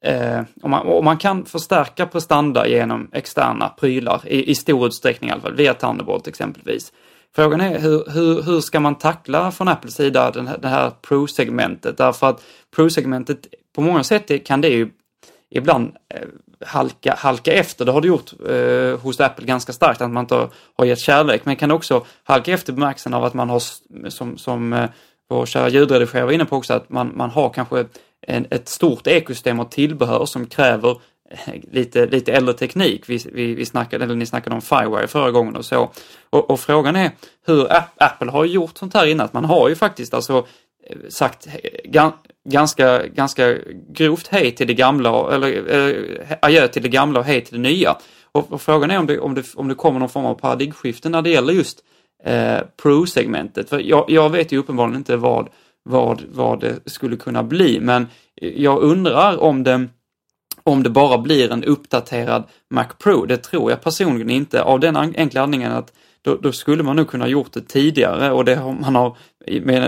Eh, om, man, om man kan förstärka prestanda genom externa prylar i, i stor utsträckning i alla fall, via Thunderbolt exempelvis. Frågan är hur, hur, hur ska man tackla från Apples sida den här, det här Pro-segmentet? Därför att Pro-segmentet på många sätt kan det ju ibland eh, halka, halka efter. Det har det gjort eh, hos Apple ganska starkt, att man inte har gett kärlek. Men kan också halka efter bemärkelsen av att man har, som, som eh, vår kära ljudredigerare var inne på också, att man, man har kanske en, ett stort ekosystem av tillbehör som kräver [LAUGHS] lite, lite äldre teknik. Vi, vi, vi snackade, eller ni snackade om Firewire förra gången och så. Och, och frågan är hur Apple har gjort sånt här innan. Man har ju faktiskt alltså eh, sagt ganska, ganska grovt hej till det gamla, eller eh, adjö till det gamla och hej till det nya. Och, och frågan är om det, om, det, om det kommer någon form av paradigmskifte när det gäller just eh, Pro-segmentet. För jag, jag vet ju uppenbarligen inte vad, vad, vad det skulle kunna bli, men jag undrar om det om det bara blir en uppdaterad Mac Pro. Det tror jag personligen inte av den enkla anledningen att då, då, skulle man nog kunna gjort det tidigare och det har man har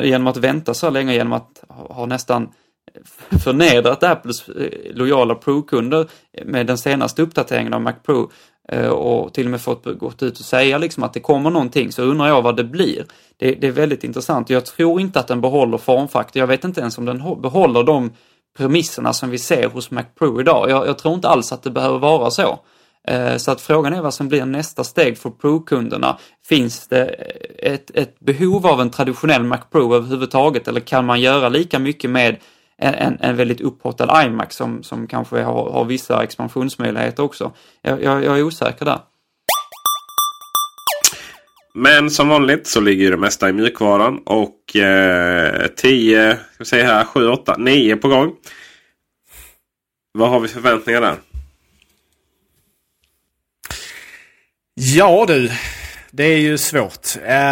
genom att vänta så länge, genom att ha, nästan förnedrat Apples eh, lojala Pro-kunder med den senaste uppdateringen av Mac Pro eh, och till och med fått gått ut och säga liksom att det kommer någonting så undrar jag vad det blir. Det, det är väldigt intressant. Jag tror inte att den behåller formfaktor. Jag vet inte ens om den behåller de premisserna som vi ser hos MacPro idag. Jag, jag tror inte alls att det behöver vara så. Eh, så att frågan är vad som blir nästa steg för Pro-kunderna. Finns det ett, ett behov av en traditionell Mac Pro överhuvudtaget eller kan man göra lika mycket med en, en, en väldigt upphottad iMac som, som kanske har, har vissa expansionsmöjligheter också? Jag, jag, jag är osäker där. Men som vanligt så ligger det mesta i mjukvaran och eh, 10, ska vi säga här, 7, 8, 9 på gång. Vad har vi förväntningar där? Ja du, det är ju svårt.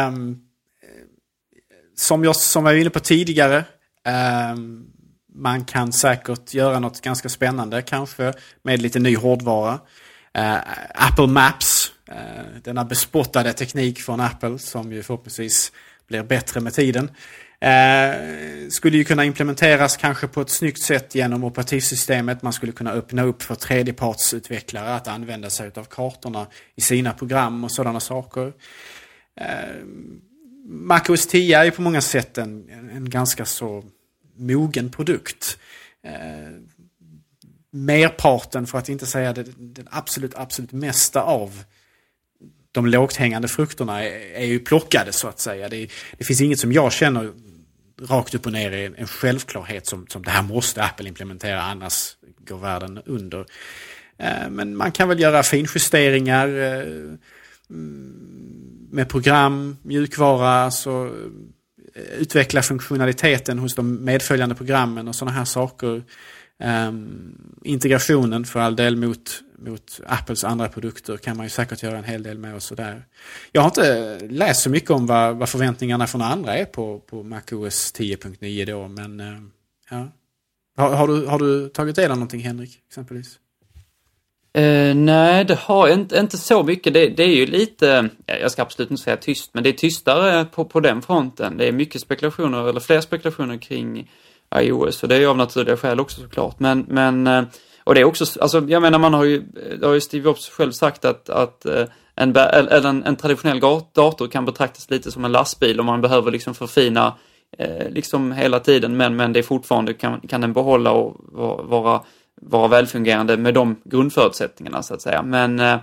Um, som, jag, som jag var inne på tidigare. Um, man kan säkert göra något ganska spännande kanske med lite ny hårdvara. Uh, Apple Maps, Eh, denna bespottade teknik från Apple som ju förhoppningsvis blir bättre med tiden. Eh, skulle ju kunna implementeras kanske på ett snyggt sätt genom operativsystemet. Man skulle kunna öppna upp för tredjepartsutvecklare att använda sig av kartorna i sina program och sådana saker. Eh, MacOS 10 är på många sätt en, en ganska så mogen produkt. Eh, merparten, för att inte säga det, det absolut, absolut mesta av de lågt hängande frukterna är, är ju plockade så att säga. Det, det, finns inget som jag känner rakt upp och ner är en självklarhet som, som det här måste Apple implementera annars går världen under. Eh, men man kan väl göra finjusteringar eh, mm, med program, mjukvara, alltså eh, utveckla funktionaliteten hos de medföljande programmen och sådana här saker. Ehm, integrationen för all del mot mot Apples andra produkter kan man ju säkert göra en hel del med och sådär. Jag har inte läst så mycket om vad, vad förväntningarna från andra är på, på MacOS 10.9 då, men eh, ja. Har, har, du, har du tagit del av någonting Henrik, exempelvis? Uh, nej, det har inte, inte så mycket. Det, det, är ju lite, jag ska absolut inte säga tyst, men det är tystare på, på den fronten. Det är mycket spekulationer, eller fler spekulationer kring iOS och det är ju av naturliga skäl också såklart. Men, men uh, och det är också, alltså jag menar man har ju, det har ju Steve Jobs själv sagt att, att eh, en, en, en traditionell dator kan betraktas lite som en lastbil och man behöver liksom förfina eh, liksom hela tiden men, men det är fortfarande kan, kan den behålla och vara, vara välfungerande med de grundförutsättningarna så att säga. Men eh,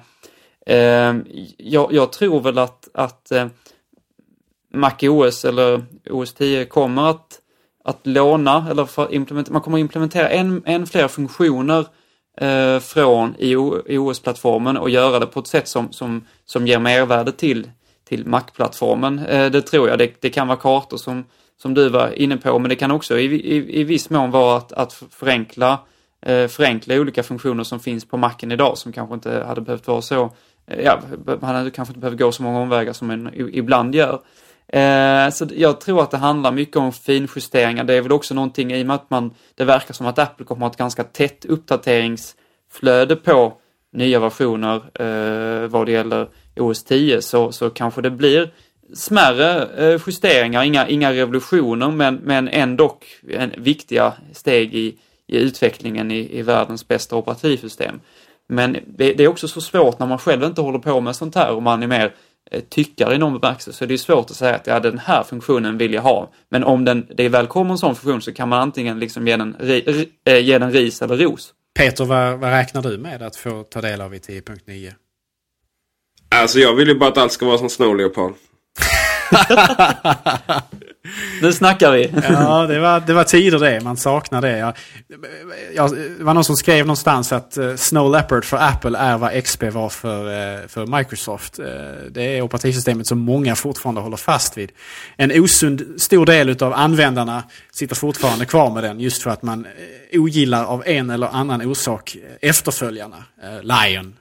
eh jag, jag, tror väl att, att eh, Mac OS eller OS 10 kommer att att låna, eller för man kommer implementera en, en fler funktioner eh, från iOS-plattformen och göra det på ett sätt som, som, som ger mervärde till, till Mac-plattformen. Eh, det tror jag. Det, det, kan vara kartor som, som du var inne på, men det kan också i, i, i viss mån vara att, att förenkla, eh, förenkla olika funktioner som finns på Macen idag som kanske inte hade behövt vara så eh, Ja, man hade kanske inte behövt gå så många omvägar som man ibland gör. Eh, så jag tror att det handlar mycket om finjusteringar. Det är väl också någonting i och med att man, det verkar som att Apple kommer att ha ett ganska tätt uppdateringsflöde på nya versioner eh, vad det gäller OS 10 så, så kanske det blir smärre eh, justeringar, inga, inga revolutioner men, men ändå en, viktiga steg i, i utvecklingen i, i världens bästa operativsystem. Men det, det, är också så svårt när man själv inte håller på med sånt här och man är mer tyckare i någon bemärkelse så det är svårt att säga att ja, den här funktionen vill jag ha. Men om den, det väl kommer en sån funktion så kan man antingen liksom ge den, ri, äh, ge den ris eller ros. Peter, vad, vad räknar du med att få ta del av i 10.9? Alltså jag vill ju bara att allt ska vara som Snow Leopard. [LAUGHS] Nu snackar vi. ja, det var, det var tider det. Man saknar det. Jag, jag, det var någon som skrev någonstans att eh, Snow Leopard för Apple är vad XP var för, eh, för Microsoft. Eh, det är operativsystemet som många fortfarande håller fast vid. En osund stor del av användarna sitter fortfarande kvar med den just för att man ogillar av en eller annan orsak efterföljarna. Lion,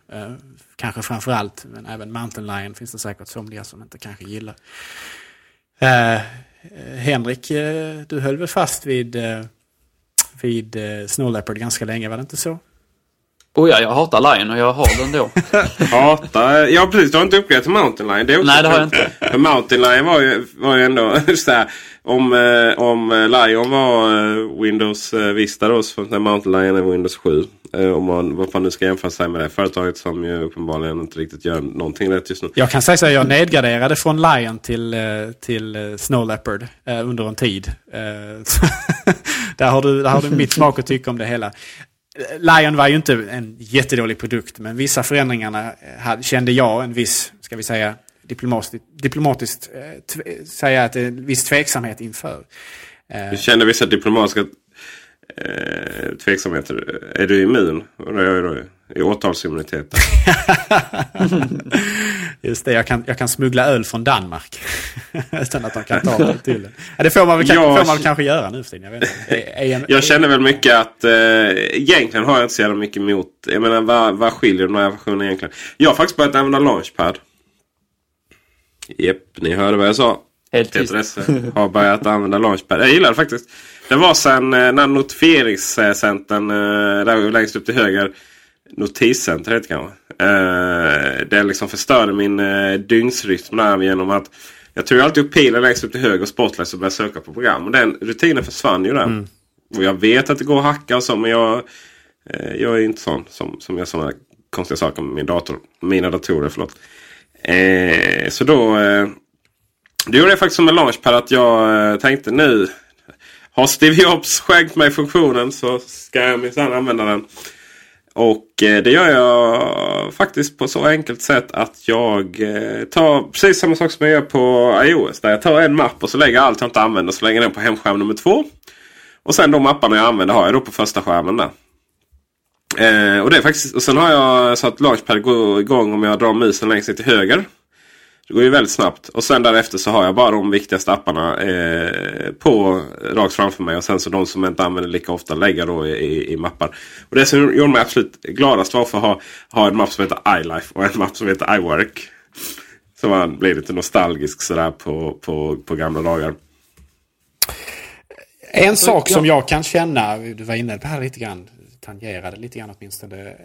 kanske framförallt, men även Mountain Lion finns det säkert somliga som inte kanske gillar. Henrik, du höll väl fast vid, vid Snow Leopard ganska länge, var det inte så? Oh ja, jag hatar Lion och jag har den då. [LAUGHS] hatar? Ja precis, du har inte uppgraderat till Mountain Lion. Det Nej, det har jag inte. Mountain Lion var ju, var ju ändå [LAUGHS] så om, eh, om Lion var eh, Windows eh, Vista då så Mountain Lion är Windows 7. Eh, om man, vad man nu ska jämföra sig med det företaget som ju uppenbarligen inte riktigt gör någonting rätt just nu. Jag kan säga så att jag nedgraderade från Lion till, eh, till eh, Snow Leopard under en tid. [LAUGHS] där, har du, där har du mitt smak och tycka om det hela. Lion var ju inte en jättedålig produkt men vissa förändringarna kände jag en viss, ska vi säga, diplomatiskt, diplomatiskt säga att en viss tveksamhet inför. Du kände vissa diplomatiska eh, tveksamheter. Är du immun? I åtalsimmuniteten. [LAUGHS] Just det, jag kan, jag kan smuggla öl från Danmark. [LAUGHS] Utan att de kan ta mig till Ja, det får man, väl, jag, får man kanske göra nu för tiden. Jag, vet jag känner väl mycket att eh, egentligen har jag inte så jävla mycket emot. Jag menar vad, vad skiljer de här versionerna egentligen? Jag har faktiskt börjat använda Launchpad. Jep, ni hörde vad jag sa. Helt tyst. har börjat använda Launchpad. Jag gillar det faktiskt. Det var sen eh, när notifieringscentern eh, där längst upp till höger. Notiscenter heter det kanske. Eh, det liksom förstörde min dygnsrytm där genom att jag tog alltid upp pilen längst upp till höger och Spotlight och började söka på program. Och den rutinen försvann ju där. Mm. Och jag vet att det går att hacka och så men jag, jag är inte sån som, som gör sådana konstiga saker med min dator. Mina datorer, förlåt. Eh, så då, eh, då gjorde jag faktiskt som en launchpad att jag tänkte nu har Steve Jobs skänkt mig funktionen så ska jag minsann använda den. Och eh, det gör jag faktiskt på så enkelt sätt att jag eh, tar precis samma sak som jag gör på iOS. Där jag tar en mapp och så lägger jag allt jag inte använder så lägger den på hemskärm nummer två. Och sen de mapparna jag använder har jag då på första skärmen där. Eh, och det är faktiskt, och sen har jag så att Launchpad går igång om jag drar musen längst ner till höger. Det går ju väldigt snabbt. Och sen därefter så har jag bara de viktigaste apparna eh, på rakt framför mig. Och sen så de som jag inte använder lika ofta lägga då i, i mappar. Och det som gjorde mig absolut gladast var för att ha, ha en mapp som heter iLife och en mapp som heter iWork. Så man blir lite nostalgisk sådär på, på, på gamla dagar. En sak som jag kan känna, du var inne på här lite grann, tangerade lite grann åtminstone.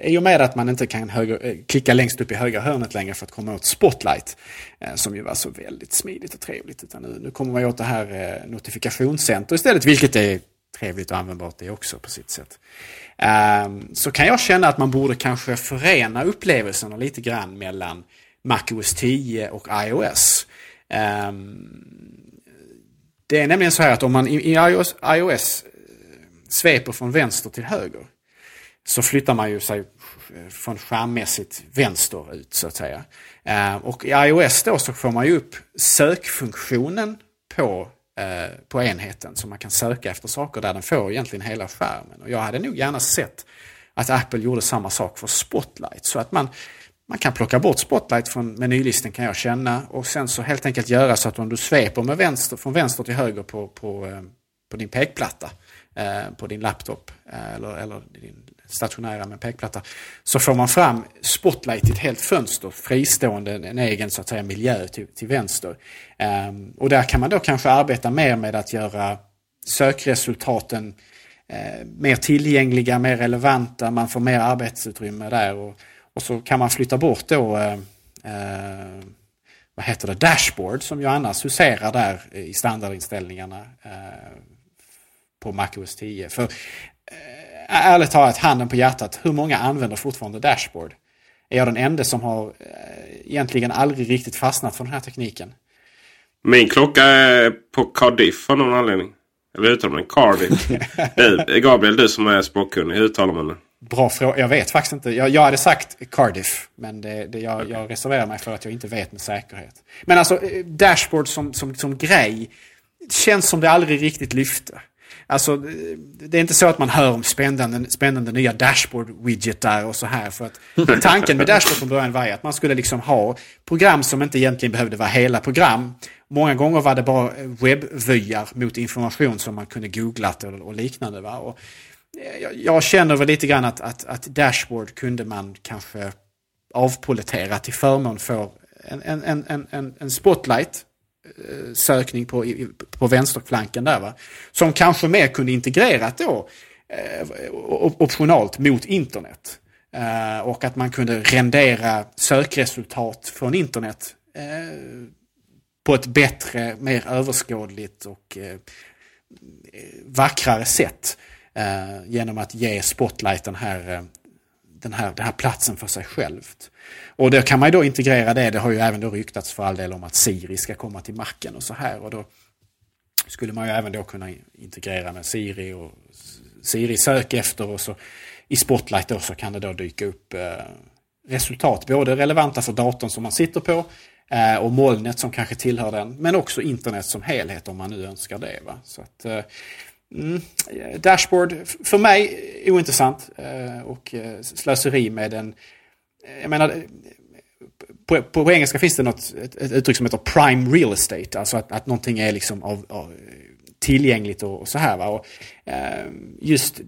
Eh, I och med att man inte kan höger, eh, klicka längst upp i högra hörnet längre för att komma åt Spotlight. Eh, som ju var så väldigt smidigt och trevligt. Utan nu, nu kommer man åt det här notifikationscenter istället. Vilket är trevligt och användbart det också på sitt sätt. Ehm, så kan jag känna att man borde kanske förena upplevelserna lite grann mellan MacOS 10 och iOS. Ehm, det är nämligen så här att om man i iOS, iOS sveper från vänster till höger så flyttar man ju sig eh, från skärmmässigt vänster ut så att säga. Eh, och i iOS då så får man ju upp sökfunktionen på, eh, på enheten så man kan söka efter saker där den får egentligen hela skärmen. Och jag hade nog gärna sett att Apple gjorde samma sak för Spotlight så att man man kan plocka bort Spotlight från menylisten kan jag känna och sen så helt enkelt göra så att om du sveper med vänster, från vänster till höger på, på, på din pekplatta Eh, på din laptop eh, eller, eller din stationära med pekplatta. Så får man fram Spotlight i ett helt fönster, fristående, en egen så att säga miljö till, till vänster. Um, och där kan man då kanske arbeta mer med att göra sökresultaten uh, mer tillgängliga, mer relevanta, man får mer arbetsutrymme där. Och, och så kan man flytta bort då uh, uh, vad heter det, dashboard som ju annars huserar där i standardinställningarna på MacOS 10. För äh, ärligt talat, handen på hjärtat, hur många använder fortfarande Dashboard? Är jag den enda som har äh, egentligen aldrig riktigt fastnat för den här tekniken? Min klocka är på Cardiff av någon anledning. Eller uttalar man Cardiff? du, [LAUGHS] Gabriel, du som är språkkunnig, hur uttalar man det? bra fråga. Jag vet faktiskt inte. Jag, jag hade sagt Cardiff. Men det, det, jag, jag reserverar mig för att jag inte vet med säkerhet. Men alltså eh, Dashboard som, som, som grej känns som det aldrig riktigt lyfte. Alltså, det är inte så att man hör om spännande, spännande nya dashboard-widgetar och så här. För att [LAUGHS] tanken med dashboard från början var att man skulle liksom ha program som inte egentligen behövde vara hela program. Många gånger var det bara webbvyar mot information som man kunde googlat och, liknande. Va? Och jag, jag, känner väl lite grann att, att, att, dashboard kunde man kanske avpolitera till förmån för en, en, en, en, en spotlight Eh, Eh, sökning på, på vänsterflanken där. Va? Som kanske mer kunde integrerat då eh, optionalt mot internet. Eh, och att man kunde rendera sökresultat från internet på ett bättre, mer överskådligt och vackrare sätt. Genom att ge Spotlight den här, den, här, den här platsen för sig självt. Och då kan man ju då integrera det. Det har ju även då ryktats för all del om att Siri ska komma till macken och så här. Och då skulle man ju även då kunna integrera med Siri och Siri sök efter och så i Spotlight då så kan det då dyka upp eh, resultat. Både relevanta för datorn som man sitter på eh, och molnet som kanske tillhör den. Men också internet som helhet om man nu önskar det. Va? Så att, eh, mm, dashboard för mig ointressant och slöseri med en jag menar, på, på, engelska finns det något, ett, ett, uttryck som heter prime real estate. Alltså att, att någonting är liksom av, av tillgängligt och, och, så här. Va? Och, eh, just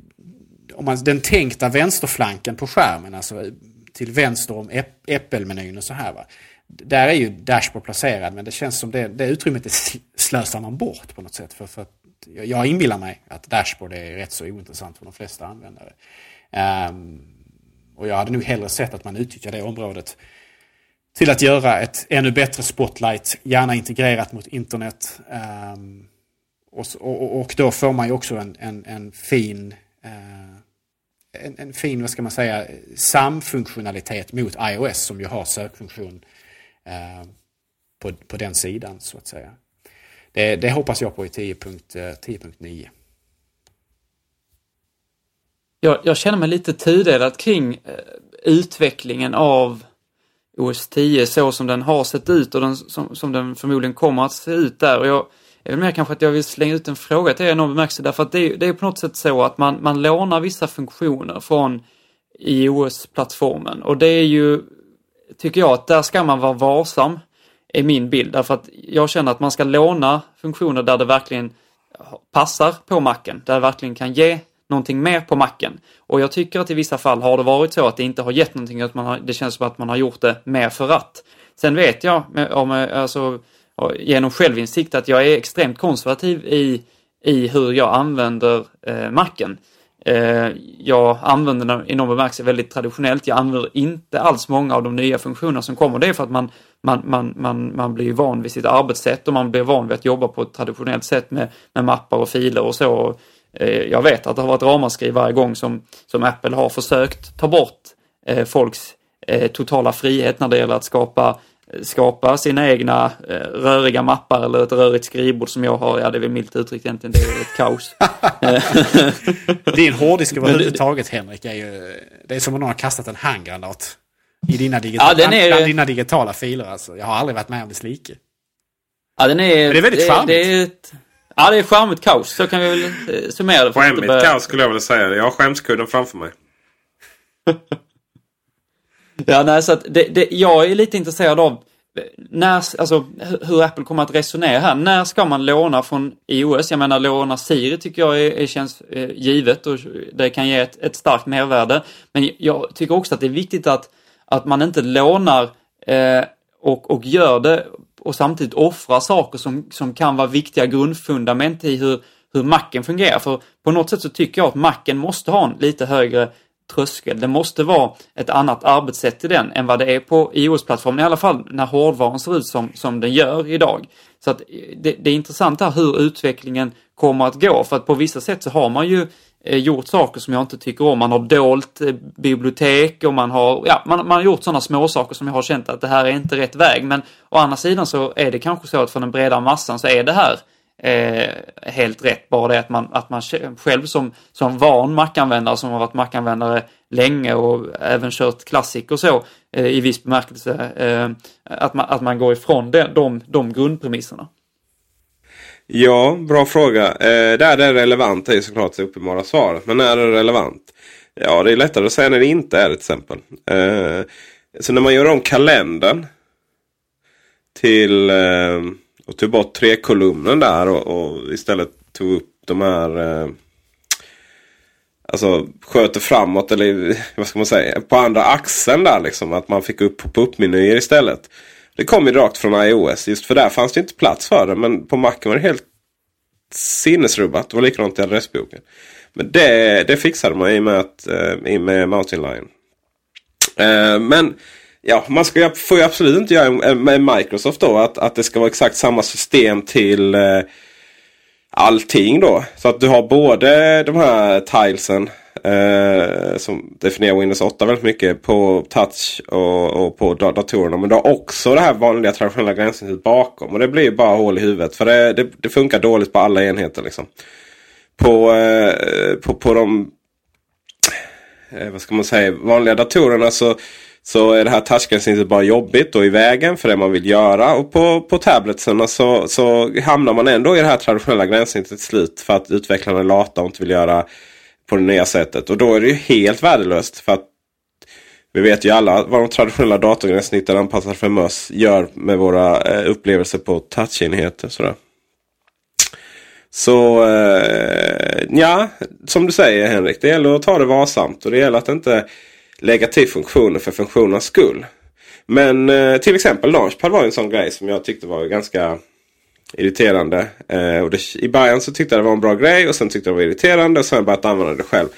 om man, den tänkta vänsterflanken på skärmen, alltså till vänster om äppelmenyn och så här. Va? Där är ju Dashboard placerad men det känns som det, det utrymmet är slösar man bort på något sätt. För, för att jag inbillar mig att Dashboard är rätt så ointressant för de flesta användare. Um, och jag hade nog hellre sett att man utnyttjar det området till att göra ett ännu bättre spotlight, gärna integrerat mot internet. Um, och, och, och, då får man ju också en, en, en fin uh, en, en, fin, vad ska man säga, samfunktionalitet mot iOS som ju har sökfunktion uh, på, på den sidan så att säga. Det, det hoppas jag på i 10.9. 10 jag, jag känner mig lite tudelad kring eh, utvecklingen av OS 10 så som den har sett ut och den, som, som den förmodligen kommer att se ut där. Och jag är väl mer kanske att jag vill slänga ut en fråga till er i någon bemärkelse därför att det är, det är på något sätt så att man, man lånar vissa funktioner från iOS-plattformen och det är ju, tycker jag, att där ska man vara varsam, är min bild. Därför att jag känner att man ska låna funktioner där det verkligen passar på macken, där det verkligen kan ge någonting mer på macken. Och jag tycker att i vissa fall har det varit så att det inte har gett någonting, att man har, det känns som att man har gjort det mer för att. Sen vet jag om, alltså, genom självinsikt att jag är extremt konservativ i, i hur jag använder eh, macken. Eh, jag använder den i någon bemärkelse väldigt traditionellt. Jag använder inte alls många av de nya funktionerna som kommer. Det är för att man, man, man, man, man blir van vid sitt arbetssätt och man blir van vid att jobba på ett traditionellt sätt med, med mappar och filer och så. Och jag vet att det har varit ramaskri varje gång som, som Apple har försökt ta bort eh, folks eh, totala frihet när det gäller att skapa skapa sina egna eh, röriga mappar eller ett rörigt skrivbord som jag har. Ja, det är väl milt uttryckt egentligen. Det är ett kaos. [LAUGHS] Din hårddisk överhuvudtaget Henrik är ju... Det är som om någon har kastat en handgranat i dina, digitala, ja, är... bland dina digitala filer. Alltså. Jag har aldrig varit med om det slike. Ja, den är... Men det är väldigt charmigt. Ja, det är charmigt kaos. Så kan vi väl eh, summera det. Skämmigt börja... kaos skulle jag vilja säga. Jag har skämskudden framför mig. [LAUGHS] ja, nej, så att det, det, jag är lite intresserad av när, alltså, hur Apple kommer att resonera här. När ska man låna från iOS? Jag menar låna Siri tycker jag är, är, känns eh, givet och det kan ge ett, ett starkt mervärde. Men jag tycker också att det är viktigt att, att man inte lånar eh, och, och gör det och samtidigt offra saker som, som kan vara viktiga grundfundament i hur, hur macken fungerar. För på något sätt så tycker jag att macken måste ha en lite högre tröskel. Det måste vara ett annat arbetssätt i den än vad det är på iOS-plattformen, i alla fall när hårdvaran ser ut som, som den gör idag. Så att eh, det, det är intressant här hur utvecklingen kommer att gå, för att på vissa sätt så har man ju eh, gjort saker som jag inte tycker om. Man har dolt eh, bibliotek och man har, ja, man, man har gjort sådana små saker som jag har känt att det här är inte rätt väg. Men å andra sidan så är det kanske så att för den breda massan så är det här eh, helt rätt. Bara det att man, att man själv som, som van mackanvändare som har varit mackanvändare länge och även kört klassik och så eh, i viss bemärkelse. Eh, att, man, att man går ifrån de, de, de grundpremisserna. Ja, bra fråga. Eh, där det är relevant är såklart det uppenbara svaret. Men när är det relevant? Ja, det är lättare att säga när det inte är det. till exempel. Eh, så när man gör om kalendern till eh, och tog bort tre kolumnen där och, och, istället tog upp de här eh, Alltså sköter framåt eller [LAUGHS] vad ska man säga på andra axeln där liksom. Att man fick upp pop-up-menyer istället. Det kom ju rakt från iOS. Just för där fanns det inte plats för det. Men på Macen var det helt sinnesrubbat. Det var likadant i adressboken. Men det, det fixade man i och med, att, eh, i med Mountain Lion. Eh, men ja, man ska, får ju absolut inte göra med Microsoft då. Att, att det ska vara exakt samma system till eh, allting då. Så att du har både de här tilesen eh, som definierar Windows 8 väldigt mycket på touch och, och på datorerna. Men du har också det här vanliga traditionella gränssnittet bakom. Och det blir bara hål i huvudet. För det, det, det funkar dåligt på alla enheter. liksom. På, eh, på, på de eh, vad ska man säga, vanliga datorerna så så är det här touchgränssnittet bara jobbigt och i vägen för det man vill göra. Och på, på tabletsen så, så hamnar man ändå i det här traditionella gränssnittet till slut. För att utvecklarna är lata och inte vill göra på det nya sättet. Och då är det ju helt värdelöst. För att vi vet ju alla vad de traditionella datorgränssnitten anpassade för möss gör med våra eh, upplevelser på touchenheter. Sådär. Så eh, ja, som du säger Henrik. Det gäller att ta det varsamt. Och det gäller att inte lägga till funktioner för funktionernas skull. Men eh, till exempel Launchpad var en sån grej som jag tyckte var ganska irriterande. Eh, och det, I början så tyckte jag det var en bra grej och sen tyckte jag det var irriterande. Och sen har jag börjat använda det själv.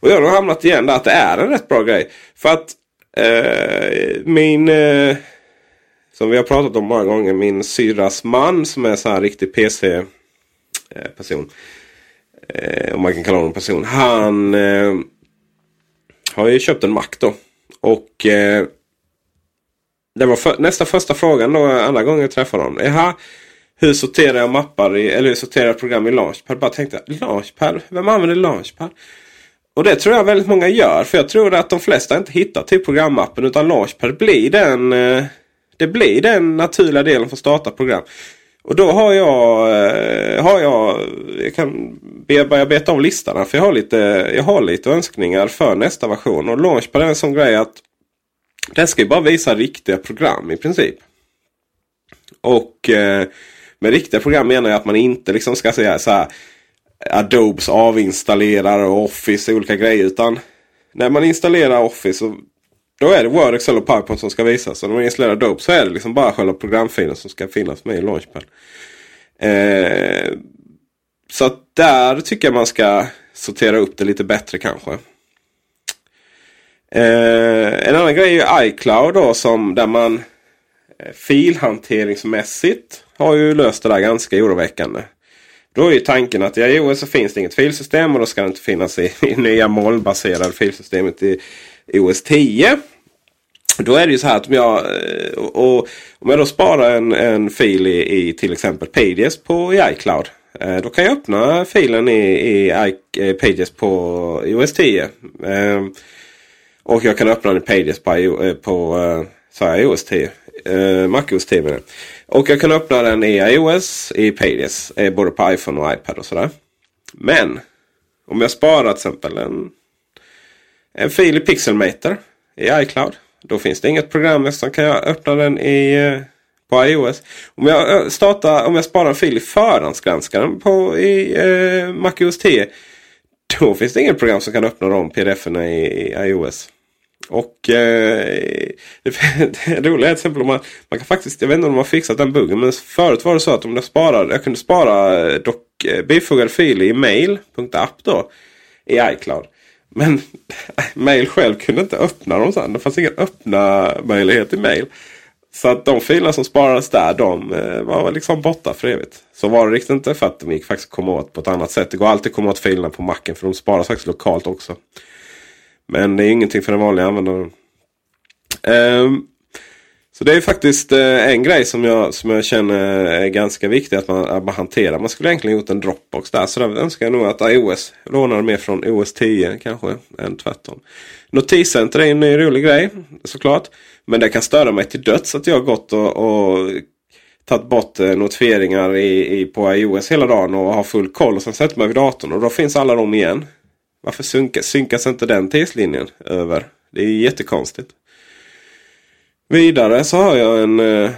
Och jag har hamnat igen där att det är en rätt bra grej. För att eh, min... Eh, som vi har pratat om många gånger. Min syrras man som är så här riktig PC-person. Eh, eh, om man kan kalla honom person. Han eh, har ju köpt en Mac då. Och eh, det var för, nästa första frågan då andra gången jag träffade honom. Jaha, hur sorterar jag mappar i, eller hur sorterar jag program i Launchpad? Bara tänkte, Launchpad? Vem använder Launchpad? Och det tror jag väldigt många gör. För jag tror att de flesta inte hittar till programappen. Utan Launchpad blir den, eh, det blir den naturliga delen för att starta program. Och då har jag, eh, har jag, jag kan börja beta av listan. För jag har, lite, jag har lite önskningar för nästa version. Och Launchpad är en sån grej att den ska ju bara visa riktiga program i princip. Och eh, med riktiga program menar jag att man inte liksom ska säga så här Adobes avinstallerare och Office och olika grejer. Utan när man installerar Office så då är det Word, Excel och PowerPoint som ska visas. Och när man installerar Adobe så är det liksom bara själva programfilen som ska finnas med i Launchpad. Eh, så att där tycker jag man ska sortera upp det lite bättre kanske. Eh, en annan grej är iCloud då som där man eh, filhanteringsmässigt har ju löst det där ganska oroväckande. Då är ju tanken att i iOS så finns det inget filsystem och då ska det inte finnas i, i nya molnbaserade filsystemet i OS 10. Då är det ju så här att om jag, eh, och, och, om jag då sparar en, en fil i, i till exempel Pages på i iCloud. Eh, då kan jag öppna filen i, i i eh, Pages på OS 10. Eh, och jag kan öppna den i Pages på, på så iOS 10. Eh, Mac OS 10 Och jag kan öppna den i iOS, i Pages. Eh, både på iPhone och iPad och sådär. Men om jag sparar till exempel en en fil i Pixelmator i iCloud. Då finns det inget program som kan jag öppna den i, eh, på iOS. Om jag, startar, om jag sparar en fil i förhandsgranskaren på, i eh, MacOS 10. Då finns det inget program som kan öppna de pdf-erna i, i iOS. Och eh, det [LAUGHS] roliga är till exempel man, man kan faktiskt, jag vet inte om de har fixat den buggen. Men förut var det så att om jag sparade, jag kunde spara eh, dock, eh, bifogade filer i mail.app då. I iCloud. Men [LAUGHS] mail själv kunde inte öppna dem sen. Det fanns ingen öppna möjlighet i mail. Så att de filer som sparades där de eh, var liksom borta för evigt. Så var det riktigt inte för att de gick faktiskt komma åt på ett annat sätt. Det går alltid att komma åt filerna på macken för de sparas faktiskt lokalt också. Men det är ingenting för den vanliga användaren. Um, Så det är faktiskt eh, en grej som jag, som jag känner är ganska viktig att man, att man hanterar. Man skulle egentligen gjort en Dropbox där. Så där önskar jag nog att iOS lånar mer från OS 10 kanske än tvärtom. Notiscenter är en ny rolig grej såklart. Men det kan störa mig till döds att jag gått och, och tagit bort eh, notifieringar i, i, på iOS hela dagen och har full koll. Och sen sätter man vid datorn och då finns alla de igen. Varför synkas, synkas inte den tidslinjen över? Det är jättekonstigt. Vidare så har jag en, eh,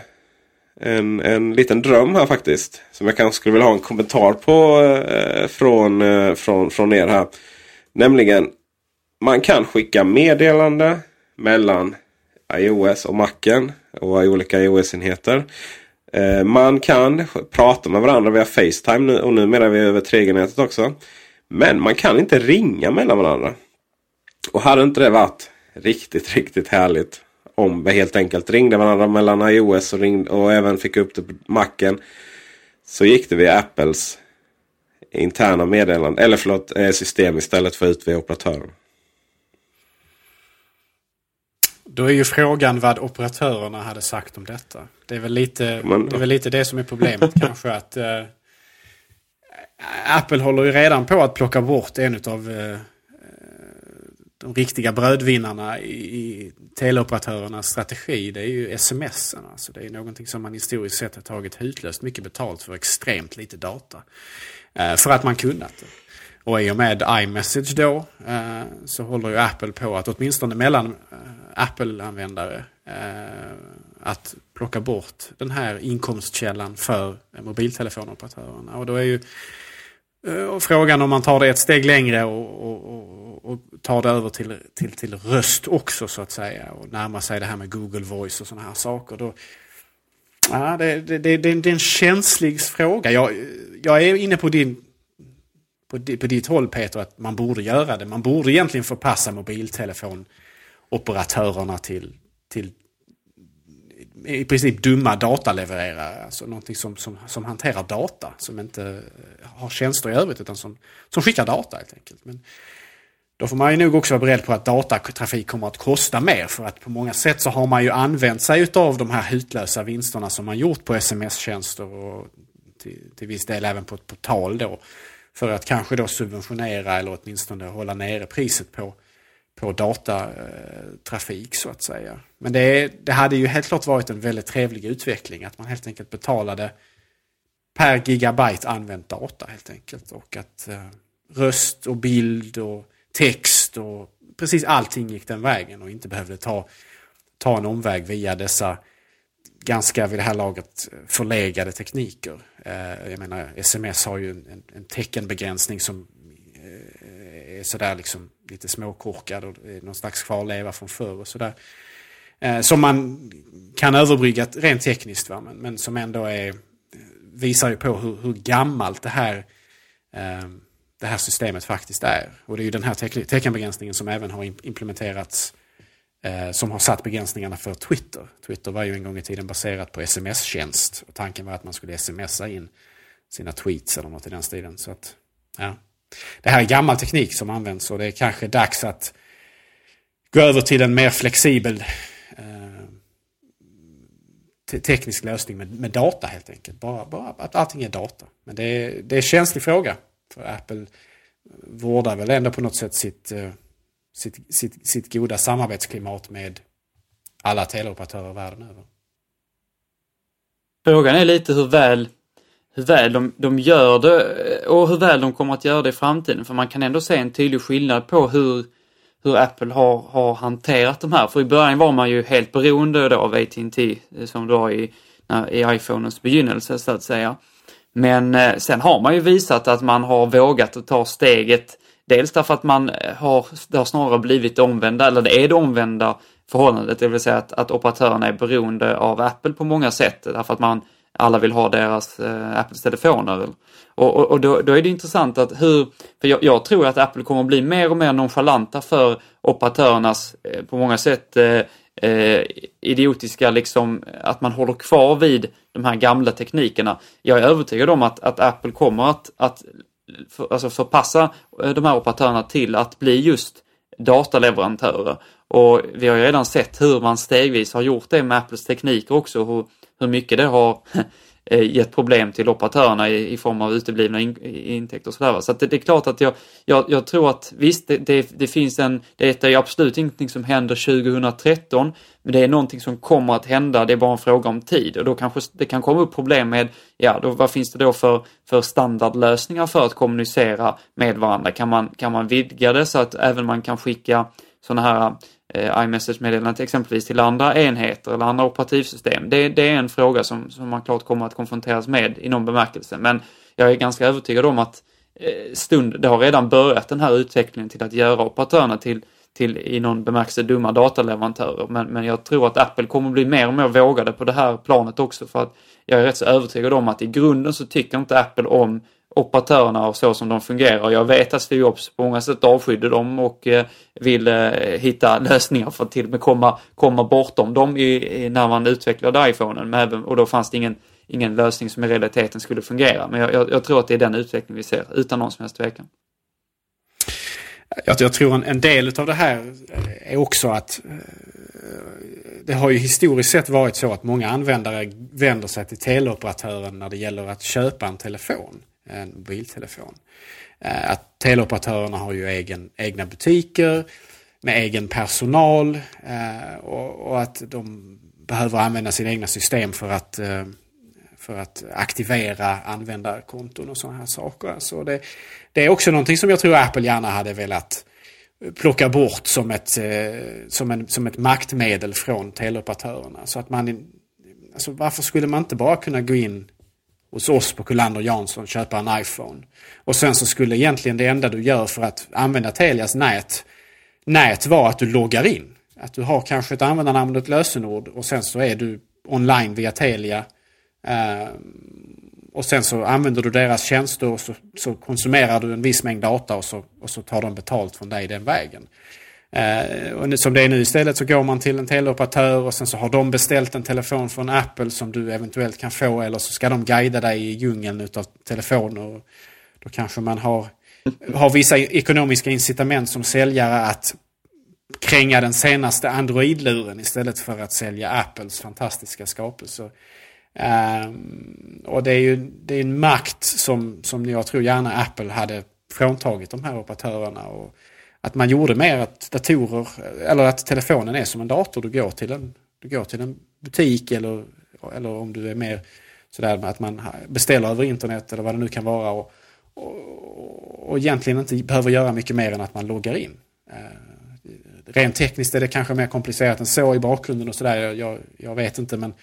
en, en liten dröm här faktiskt. Som jag kanske skulle vilja ha en kommentar på eh, från, eh, från, från er här. Nämligen man kan skicka meddelande mellan iOS och Macen och olika iOS-enheter. Man kan prata med varandra via Facetime nu, och numera vi över 3G-nätet också. Men man kan inte ringa mellan varandra. Och hade inte det varit riktigt, riktigt härligt om vi helt enkelt ringde varandra mellan iOS och, ringde, och även fick upp det på Macen. Så gick det via Apples interna meddelande, eller förlåt, eh, system istället för ut via operatören. Då är ju frågan vad operatörerna hade sagt om detta. Det är väl lite, det, är väl lite det som är problemet [LAUGHS] kanske. att uh, Apple håller ju redan på att plocka bort en av eh, eh, de riktiga brödvinnarna i, i teleoperatörernas strategi. Det är ju sms. Alltså det är någonting som man historiskt sett har tagit hutlöst mycket betalt för extremt lite data. Eh, för att man kunnat det. Och i och med iMessage då så håller ju Apple på att åtminstone mellan Apple-användare att plocka bort den här inkomstkällan för mobiltelefonoperatörerna. Och då är ju Eh, och frågan om man tar det ett steg längre och, och, och, tar det över till, till, till röst också så att säga och närmar sig det här med Google Voice och sådana här saker. Då, ja, det, det, det, det, är en känslig fråga. Jag, jag är inne på din på, på ditt håll Peter att man borde göra det. Man borde egentligen förpassa mobiltelefonoperatörerna till, till i princip dumma datalevererare. Alltså någonting som, som, som hanterar data. Som inte eh, har tjänster i övrigt utan som, som skickar data helt enkelt. Men då får man ju nog också vara beredd på att datatrafik kommer att kosta mer. För att på många sätt så har man ju använt sig av de här hutlösa vinsterna som man gjort på sms-tjänster och till, till viss del även på ett portal då. För att kanske då subventionera eller åtminstone hålla nere priset på på datatrafik så att säga. Men det, det hade ju helt klart varit en väldigt trevlig utveckling att man helt enkelt betalade per gigabyte använt data helt enkelt. Och att eh, röst och bild och text och precis allting gick den vägen och inte behövde ta, ta en omväg via dessa ganska vid det här laget förlegade tekniker. Eh, jag menar sms har ju en, en teckenbegränsning som eh, är sådär liksom lite småkorkad och någon slags kvarleva från förr och sådär. Eh, som man kan överbrygga rent tekniskt va? Men, men som ändå är, eh, visar ju på hur, hur gammalt det här, eh, det här systemet faktiskt är. Och det är ju den här teckenbegränsningen som även har implementerats eh, som har satt begränsningarna för Twitter. Twitter var ju en gång i tiden baserat på sms-tjänst. Och tanken var att man skulle smsa in sina tweets eller något i den stilen. Så att, ja det här är gammal teknik som används och det är kanske dags att gå över till en mer flexibel eh, teknisk lösning med, med, data helt enkelt. Bara, bara att allting är data. Men det är, det är en känslig fråga. För Apple vårdar väl ändå på något sätt sitt, eh, sitt, sitt, sitt goda samarbetsklimat med alla teleoperatörer världen över. Frågan är lite hur väl hur väl de, de gör det eh, och hur väl de kommer att göra det i framtiden. För man kan ändå se en tydlig skillnad på hur, hur Apple har, har hanterat de här. För i början var man ju helt beroende då av AT&T eh, som det var i, i iPhonens begynnelse så att säga. Men eh, sen har man ju visat att man har vågat att ta steget. Dels därför att man har, det har snarare blivit det omvända, eller det är det omvända förhållandet, det vill säga att, att operatörerna är beroende av Apple på många sätt. Därför att man alla vill ha deras eh, Apples telefoner. Och, och, och då, då, är det intressant att hur, för jag, jag, tror att Apple kommer att bli mer och mer nonchalanta för operatörernas eh, på många sätt eh, eh, idiotiska liksom att man håller kvar vid de här gamla teknikerna. Jag är övertygad om att, att Apple kommer att, att för, alltså förpassa eh, de här operatörerna till att bli just dataleverantörer. Och vi har ju redan sett hur man stegvis har gjort det med Apples tekniker också, hur, hur mycket det har [LAUGHS] eh, gett problem till operatörerna i, i form av uteblivna in, intäkter och sådär. Så att det, det, är klart att jag, jag, jag tror att visst, det, det, det, finns en, det är absolut ingenting som händer 2013, men det är någonting som kommer att hända, det är bara en fråga om tid och då kanske det kan komma upp problem med, ja, då, vad finns det då för, för standardlösningar för att kommunicera med varandra? Kan man, kan man vidga det så att även man kan skicka sådana här eh, iMessage-meddelanden exempelvis till andra enheter eller andra operativsystem. Det, det, är en fråga som, som man klart kommer att konfronteras med i någon bemärkelse. Men jag är ganska övertygad om att eh, stund, det har redan börjat den här utvecklingen till att göra operatörerna till, till i någon bemärkelse dumma dataleverantörer. Men, men jag tror att Apple kommer bli mer och mer vågade på det här planet också för att jag är rätt så övertygad om att i grunden så tycker inte Apple om operatörerna och så som de fungerar. Jag vet att Steve Jobs på många sätt avskydde dem och eh, vill eh, hitta lösningar för att till och med komma, komma bortom dem i, i, när man utvecklade iPhonen. Men även, och då fanns det ingen, ingen lösning som i realiteten skulle fungera. Men jag, jag, jag tror att det är den utveckling vi ser, utan någon som helst tvekan. Jag, jag tror en, en, del av det här eh, är också att det har ju historiskt sett varit så att många användare vänder sig till teleoperatören när det gäller att köpa en telefon en mobiltelefon. Eh, att teleoperatörerna har ju egen, egna butiker med egen personal eh, och, och att de behöver använda sina egna system för att, eh, för att aktivera användarkonton och sådana här saker. Så det, det är också någonting som jag tror Apple gärna hade velat plocka bort som ett, som, en, som ett maktmedel från teleoperatörerna. Så att man, alltså varför skulle man inte bara kunna gå in hos oss på Kullander Jansson köpa en iPhone. Och sen så skulle egentligen det enda du gör för att använda Telias nät, nät vara att du loggar in. Att du har kanske ett användarnamn och ett lösenord och sen så är du online via Telia. Eh, och sen så använder du deras tjänster och så, så, konsumerar du en viss mängd data och så, och så tar de betalt från dig den vägen. Eh, och som det är nu istället så går man till en teleoperatör och sen så har de beställt en telefon från Apple som du eventuellt kan få eller så ska de guida dig i djungeln utav telefoner. Då kanske man har, har vissa ekonomiska incitament som säljare att kränga den senaste Android-luren istället för att sälja Apples fantastiska skapelser. Um, eh, och det är ju det är en makt som, som jag tror gärna Apple hade fråntagit de här operatörerna. Och, att man gjorde mer att datorer, eller att telefonen är som en dator. Du går till en, du går till en butik eller, eller om du är mer sådär med att man beställer över internet eller vad det nu kan vara. Och, och, och egentligen inte behöver göra mycket mer än att man loggar in. Eh, rent tekniskt är det kanske mer komplicerat än så i bakgrunden och sådär. Jag, jag vet inte men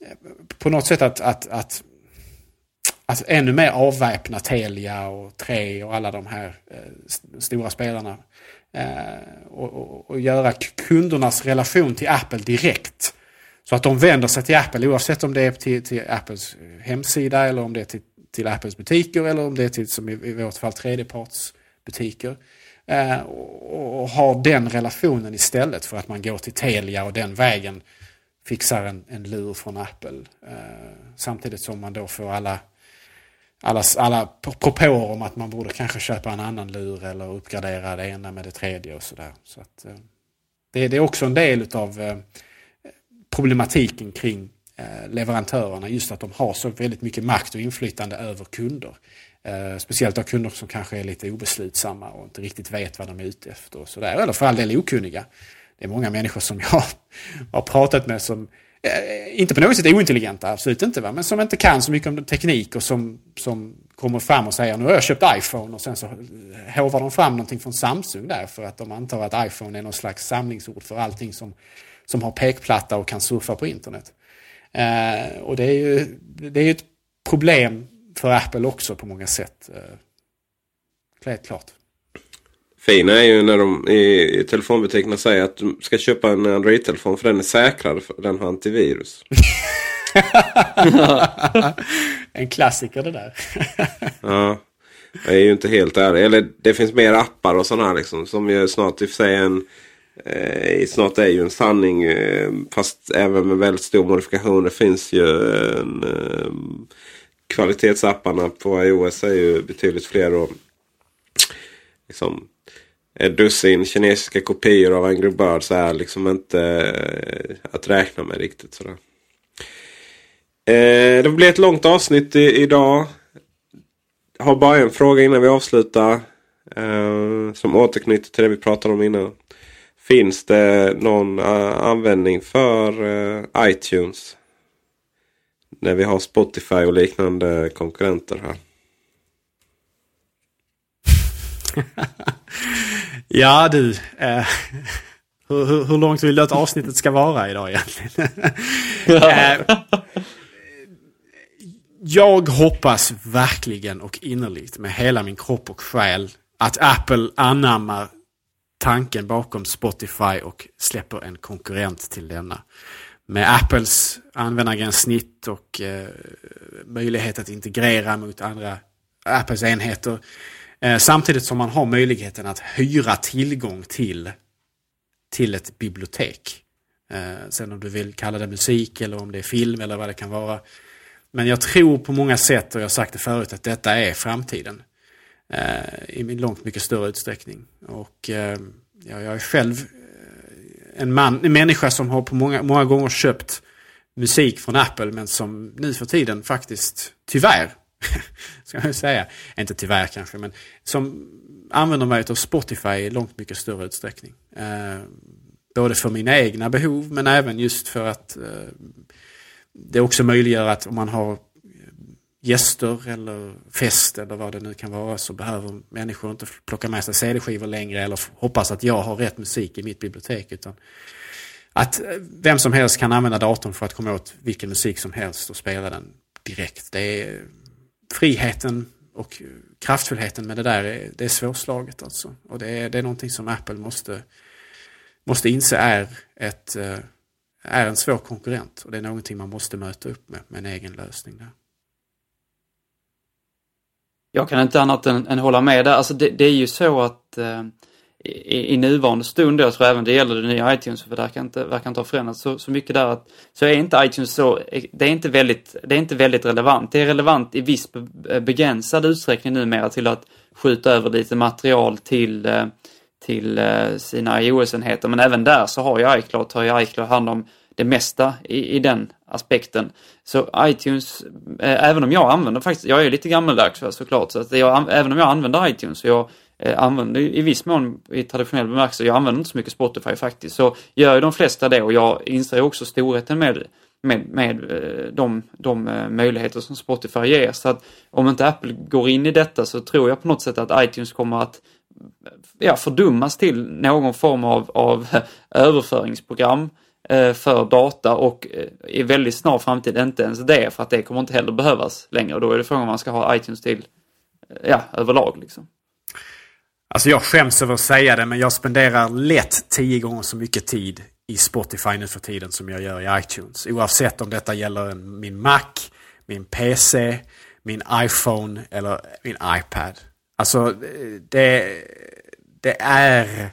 eh, på något sätt att, att, att att ännu mer avväpna Telia och Tre och alla de här eh, stora spelarna. Eh, och, och, och, göra kundernas relation till Apple direkt. Så att de vänder sig till Apple oavsett om det är till, till Apples eh, hemsida eller om det är till, till, Apples butiker eller om det är till, som i, i vårt fall, tredjepartsbutiker. Eh, och, och har den relationen istället för att man går till Telia och den vägen fixar en, en lur från Apple. Eh, samtidigt som man då får alla alla, alla propåer om att man borde kanske köpa en annan lur eller uppgradera det ena med det tredje och sådär. Så att, eh, det, det, är också en del av eh, problematiken kring eh, leverantörerna. Just att de har så väldigt mycket makt och inflytande över kunder. Speciellt av kunder som kanske är lite obeslutsamma och inte riktigt vet vad de är ute efter. Och sådär. Eller för all del okunniga. Det är många människor som jag [LAUGHS] har pratat med som Eh, inte på något sätt ointelligenta, absolut inte. Va? Men som inte kan så mycket om teknik och som, som kommer fram och säger nu har jag köpt iPhone och sen så hovar de fram någonting från Samsung där för att de antar att iPhone är någon slags samlingsord för allting som, som har pekplatta och kan surfa på internet. Eh, och det är ju det är ett problem för Apple också på många sätt. Eh, klart fina är ju när de i, i telefonbutikerna säger att du ska köpa en Android-telefon för den är säkrare för den har antivirus. [LAUGHS] en klassiker det där. [LAUGHS] ja. Det är ju inte helt ärlig. Eller det finns mer appar och sådana här liksom. Som ju snart i och för sig en... Eh, snart är ju en sanning. Eh, fast även med väldigt stor modifikation. Det finns ju en... Eh, kvalitetsapparna på iOS är ju betydligt fler. Och, liksom, ett dussin kinesiska kopior av Angry Birds är liksom inte eh, att räkna med riktigt. Sådär. Eh, det blir ett långt avsnitt i, idag. Jag har bara en fråga innan vi avslutar. Eh, som återknyter till det vi pratade om innan. Finns det någon uh, användning för uh, iTunes? När vi har Spotify och liknande konkurrenter här. [LAUGHS] ja du. Eh, [LAUGHS] hur, hur, hur, långt vill du att avsnittet ska vara idag egentligen? [LAUGHS] eh, jag hoppas verkligen och innerligt med hela min kropp och själ att Apple anammar tanken bakom Spotify och släpper en konkurrent till denna. Med Apples användargränssnitt och eh, möjlighet att integrera mot andra Apples enheter. Eh, samtidigt som man har möjligheten att hyra tillgång till, till ett bibliotek. Eh, sen om du vill kalla det musik eller om det är film eller vad det kan vara. Men jag tror på många sätt, och jag har sagt det förut, att detta är framtiden. Eh, I långt mycket större utsträckning. Och eh, jag är själv eh, en, man, en människa som har på många, många gånger köpt musik från Apple men som nu för tiden faktiskt, tyvärr, [LAUGHS] ska jag säga, inte tyvärr kanske, men som använder mig av Spotify i långt mycket större utsträckning. Eh, både för mina egna behov men även just för att eh, det också möjliggör att om man har eh, gäster eller fest eller vad det nu kan vara så behöver människor inte plocka med sig CD-skivor längre eller hoppas att jag har rätt musik i mitt bibliotek. utan att eh, vem som helst kan använda datorn för att komma åt vilken musik som helst och spela den direkt. Det är friheten och kraftfullheten med det där är, det är svårslaget alltså. Och det är, det är någonting som Apple måste, måste inse är, ett, eh, är en svår konkurrent. Och det är någonting man måste möta upp med, med en egen lösning där. Jag kan inte annat än, än hålla med där. Alltså det, det är ju så att eh, i, i nuvarande stund, jag tror även det gäller det nya iTunes, för det verkar inte, verkar inte ha förändrats så, så mycket där, att, så är inte iTunes så, det är inte, väldigt, det är inte väldigt relevant. Det är relevant i viss begränsad utsträckning numera till att skjuta över lite material till, eh, till eh, sina iOS-enheter, men även där så har ju iCloud, tar ju iCloud hand om det mesta i, i den aspekten. Så iTunes, eh, även om jag använder faktiskt, jag är lite gammaldags såklart, så att jag, även om jag använder iTunes, så jag Eh, använder i viss mån i traditionell bemärkelse, jag använder inte så mycket Spotify faktiskt, så gör ju de flesta det och jag inser också storheten med med, med eh, de, de eh, möjligheter som Spotify ger. Så att om inte Apple går in i detta så tror jag på något sätt att iTunes kommer att ja, fördummas till någon form av, av [LAUGHS] överföringsprogram för data och i väldigt snar framtid inte ens det för att det kommer inte heller behövas längre. Och då är det frågan om man ska ha iTunes till, ja, överlag liksom. Alltså jag skäms över att säga det men jag spenderar lätt tio gånger så mycket tid i Spotify nu för tiden som jag gör i iTunes. Oavsett om detta gäller min Mac, min PC, min iPhone eller min iPad. Alltså det, det är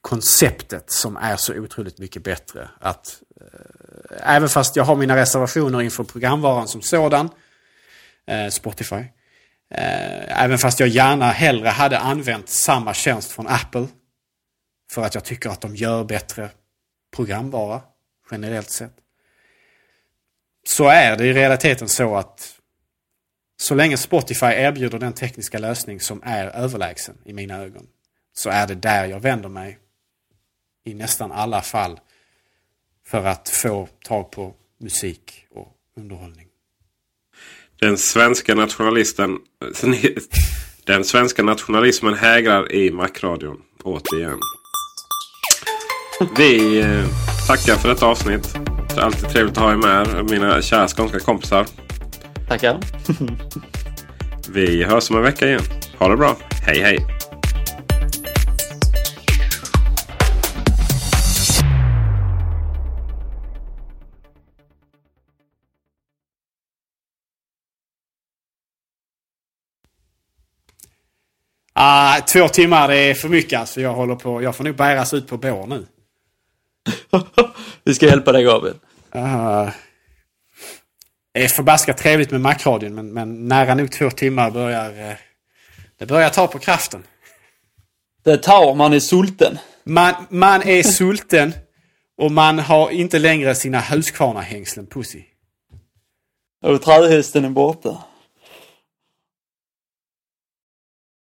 konceptet som är så otroligt mycket bättre. Att, eh, även fast jag har mina reservationer inför programvaran som sådan, eh, Spotify, eh, även fast jag gärna hellre hade använt samma tjänst från Apple, för att jag tycker att de gör bättre programvara generellt sett. Så är det i realiteten så att så länge Spotify erbjuder den tekniska lösning som är överlägsen i mina ögon så är det där jag vänder mig i nästan alla fall för att få tag på musik och underhållning. Den svenska nationalisten Den svenska nationalismen hägrar i Macradion återigen. Vi eh, tackar för detta avsnitt. Det är alltid trevligt att ha er med, mina kära skånska kompisar. Tackar. Vi hörs om en vecka igen. Ha det bra. Hej hej! Ah, två timmar det är för mycket alltså. Jag, håller på, jag får nog bäras ut på bår nu. [LAUGHS] Vi ska hjälpa dig Gabriel. Uh, det är förbaskat trevligt med Macradion men, men nära nog två timmar börjar... Uh, det börjar ta på kraften. Det tar, man är sulten. Man, man är [LAUGHS] sulten och man har inte längre sina Husqvarna-hängslen på sig. Och trähästen är borta.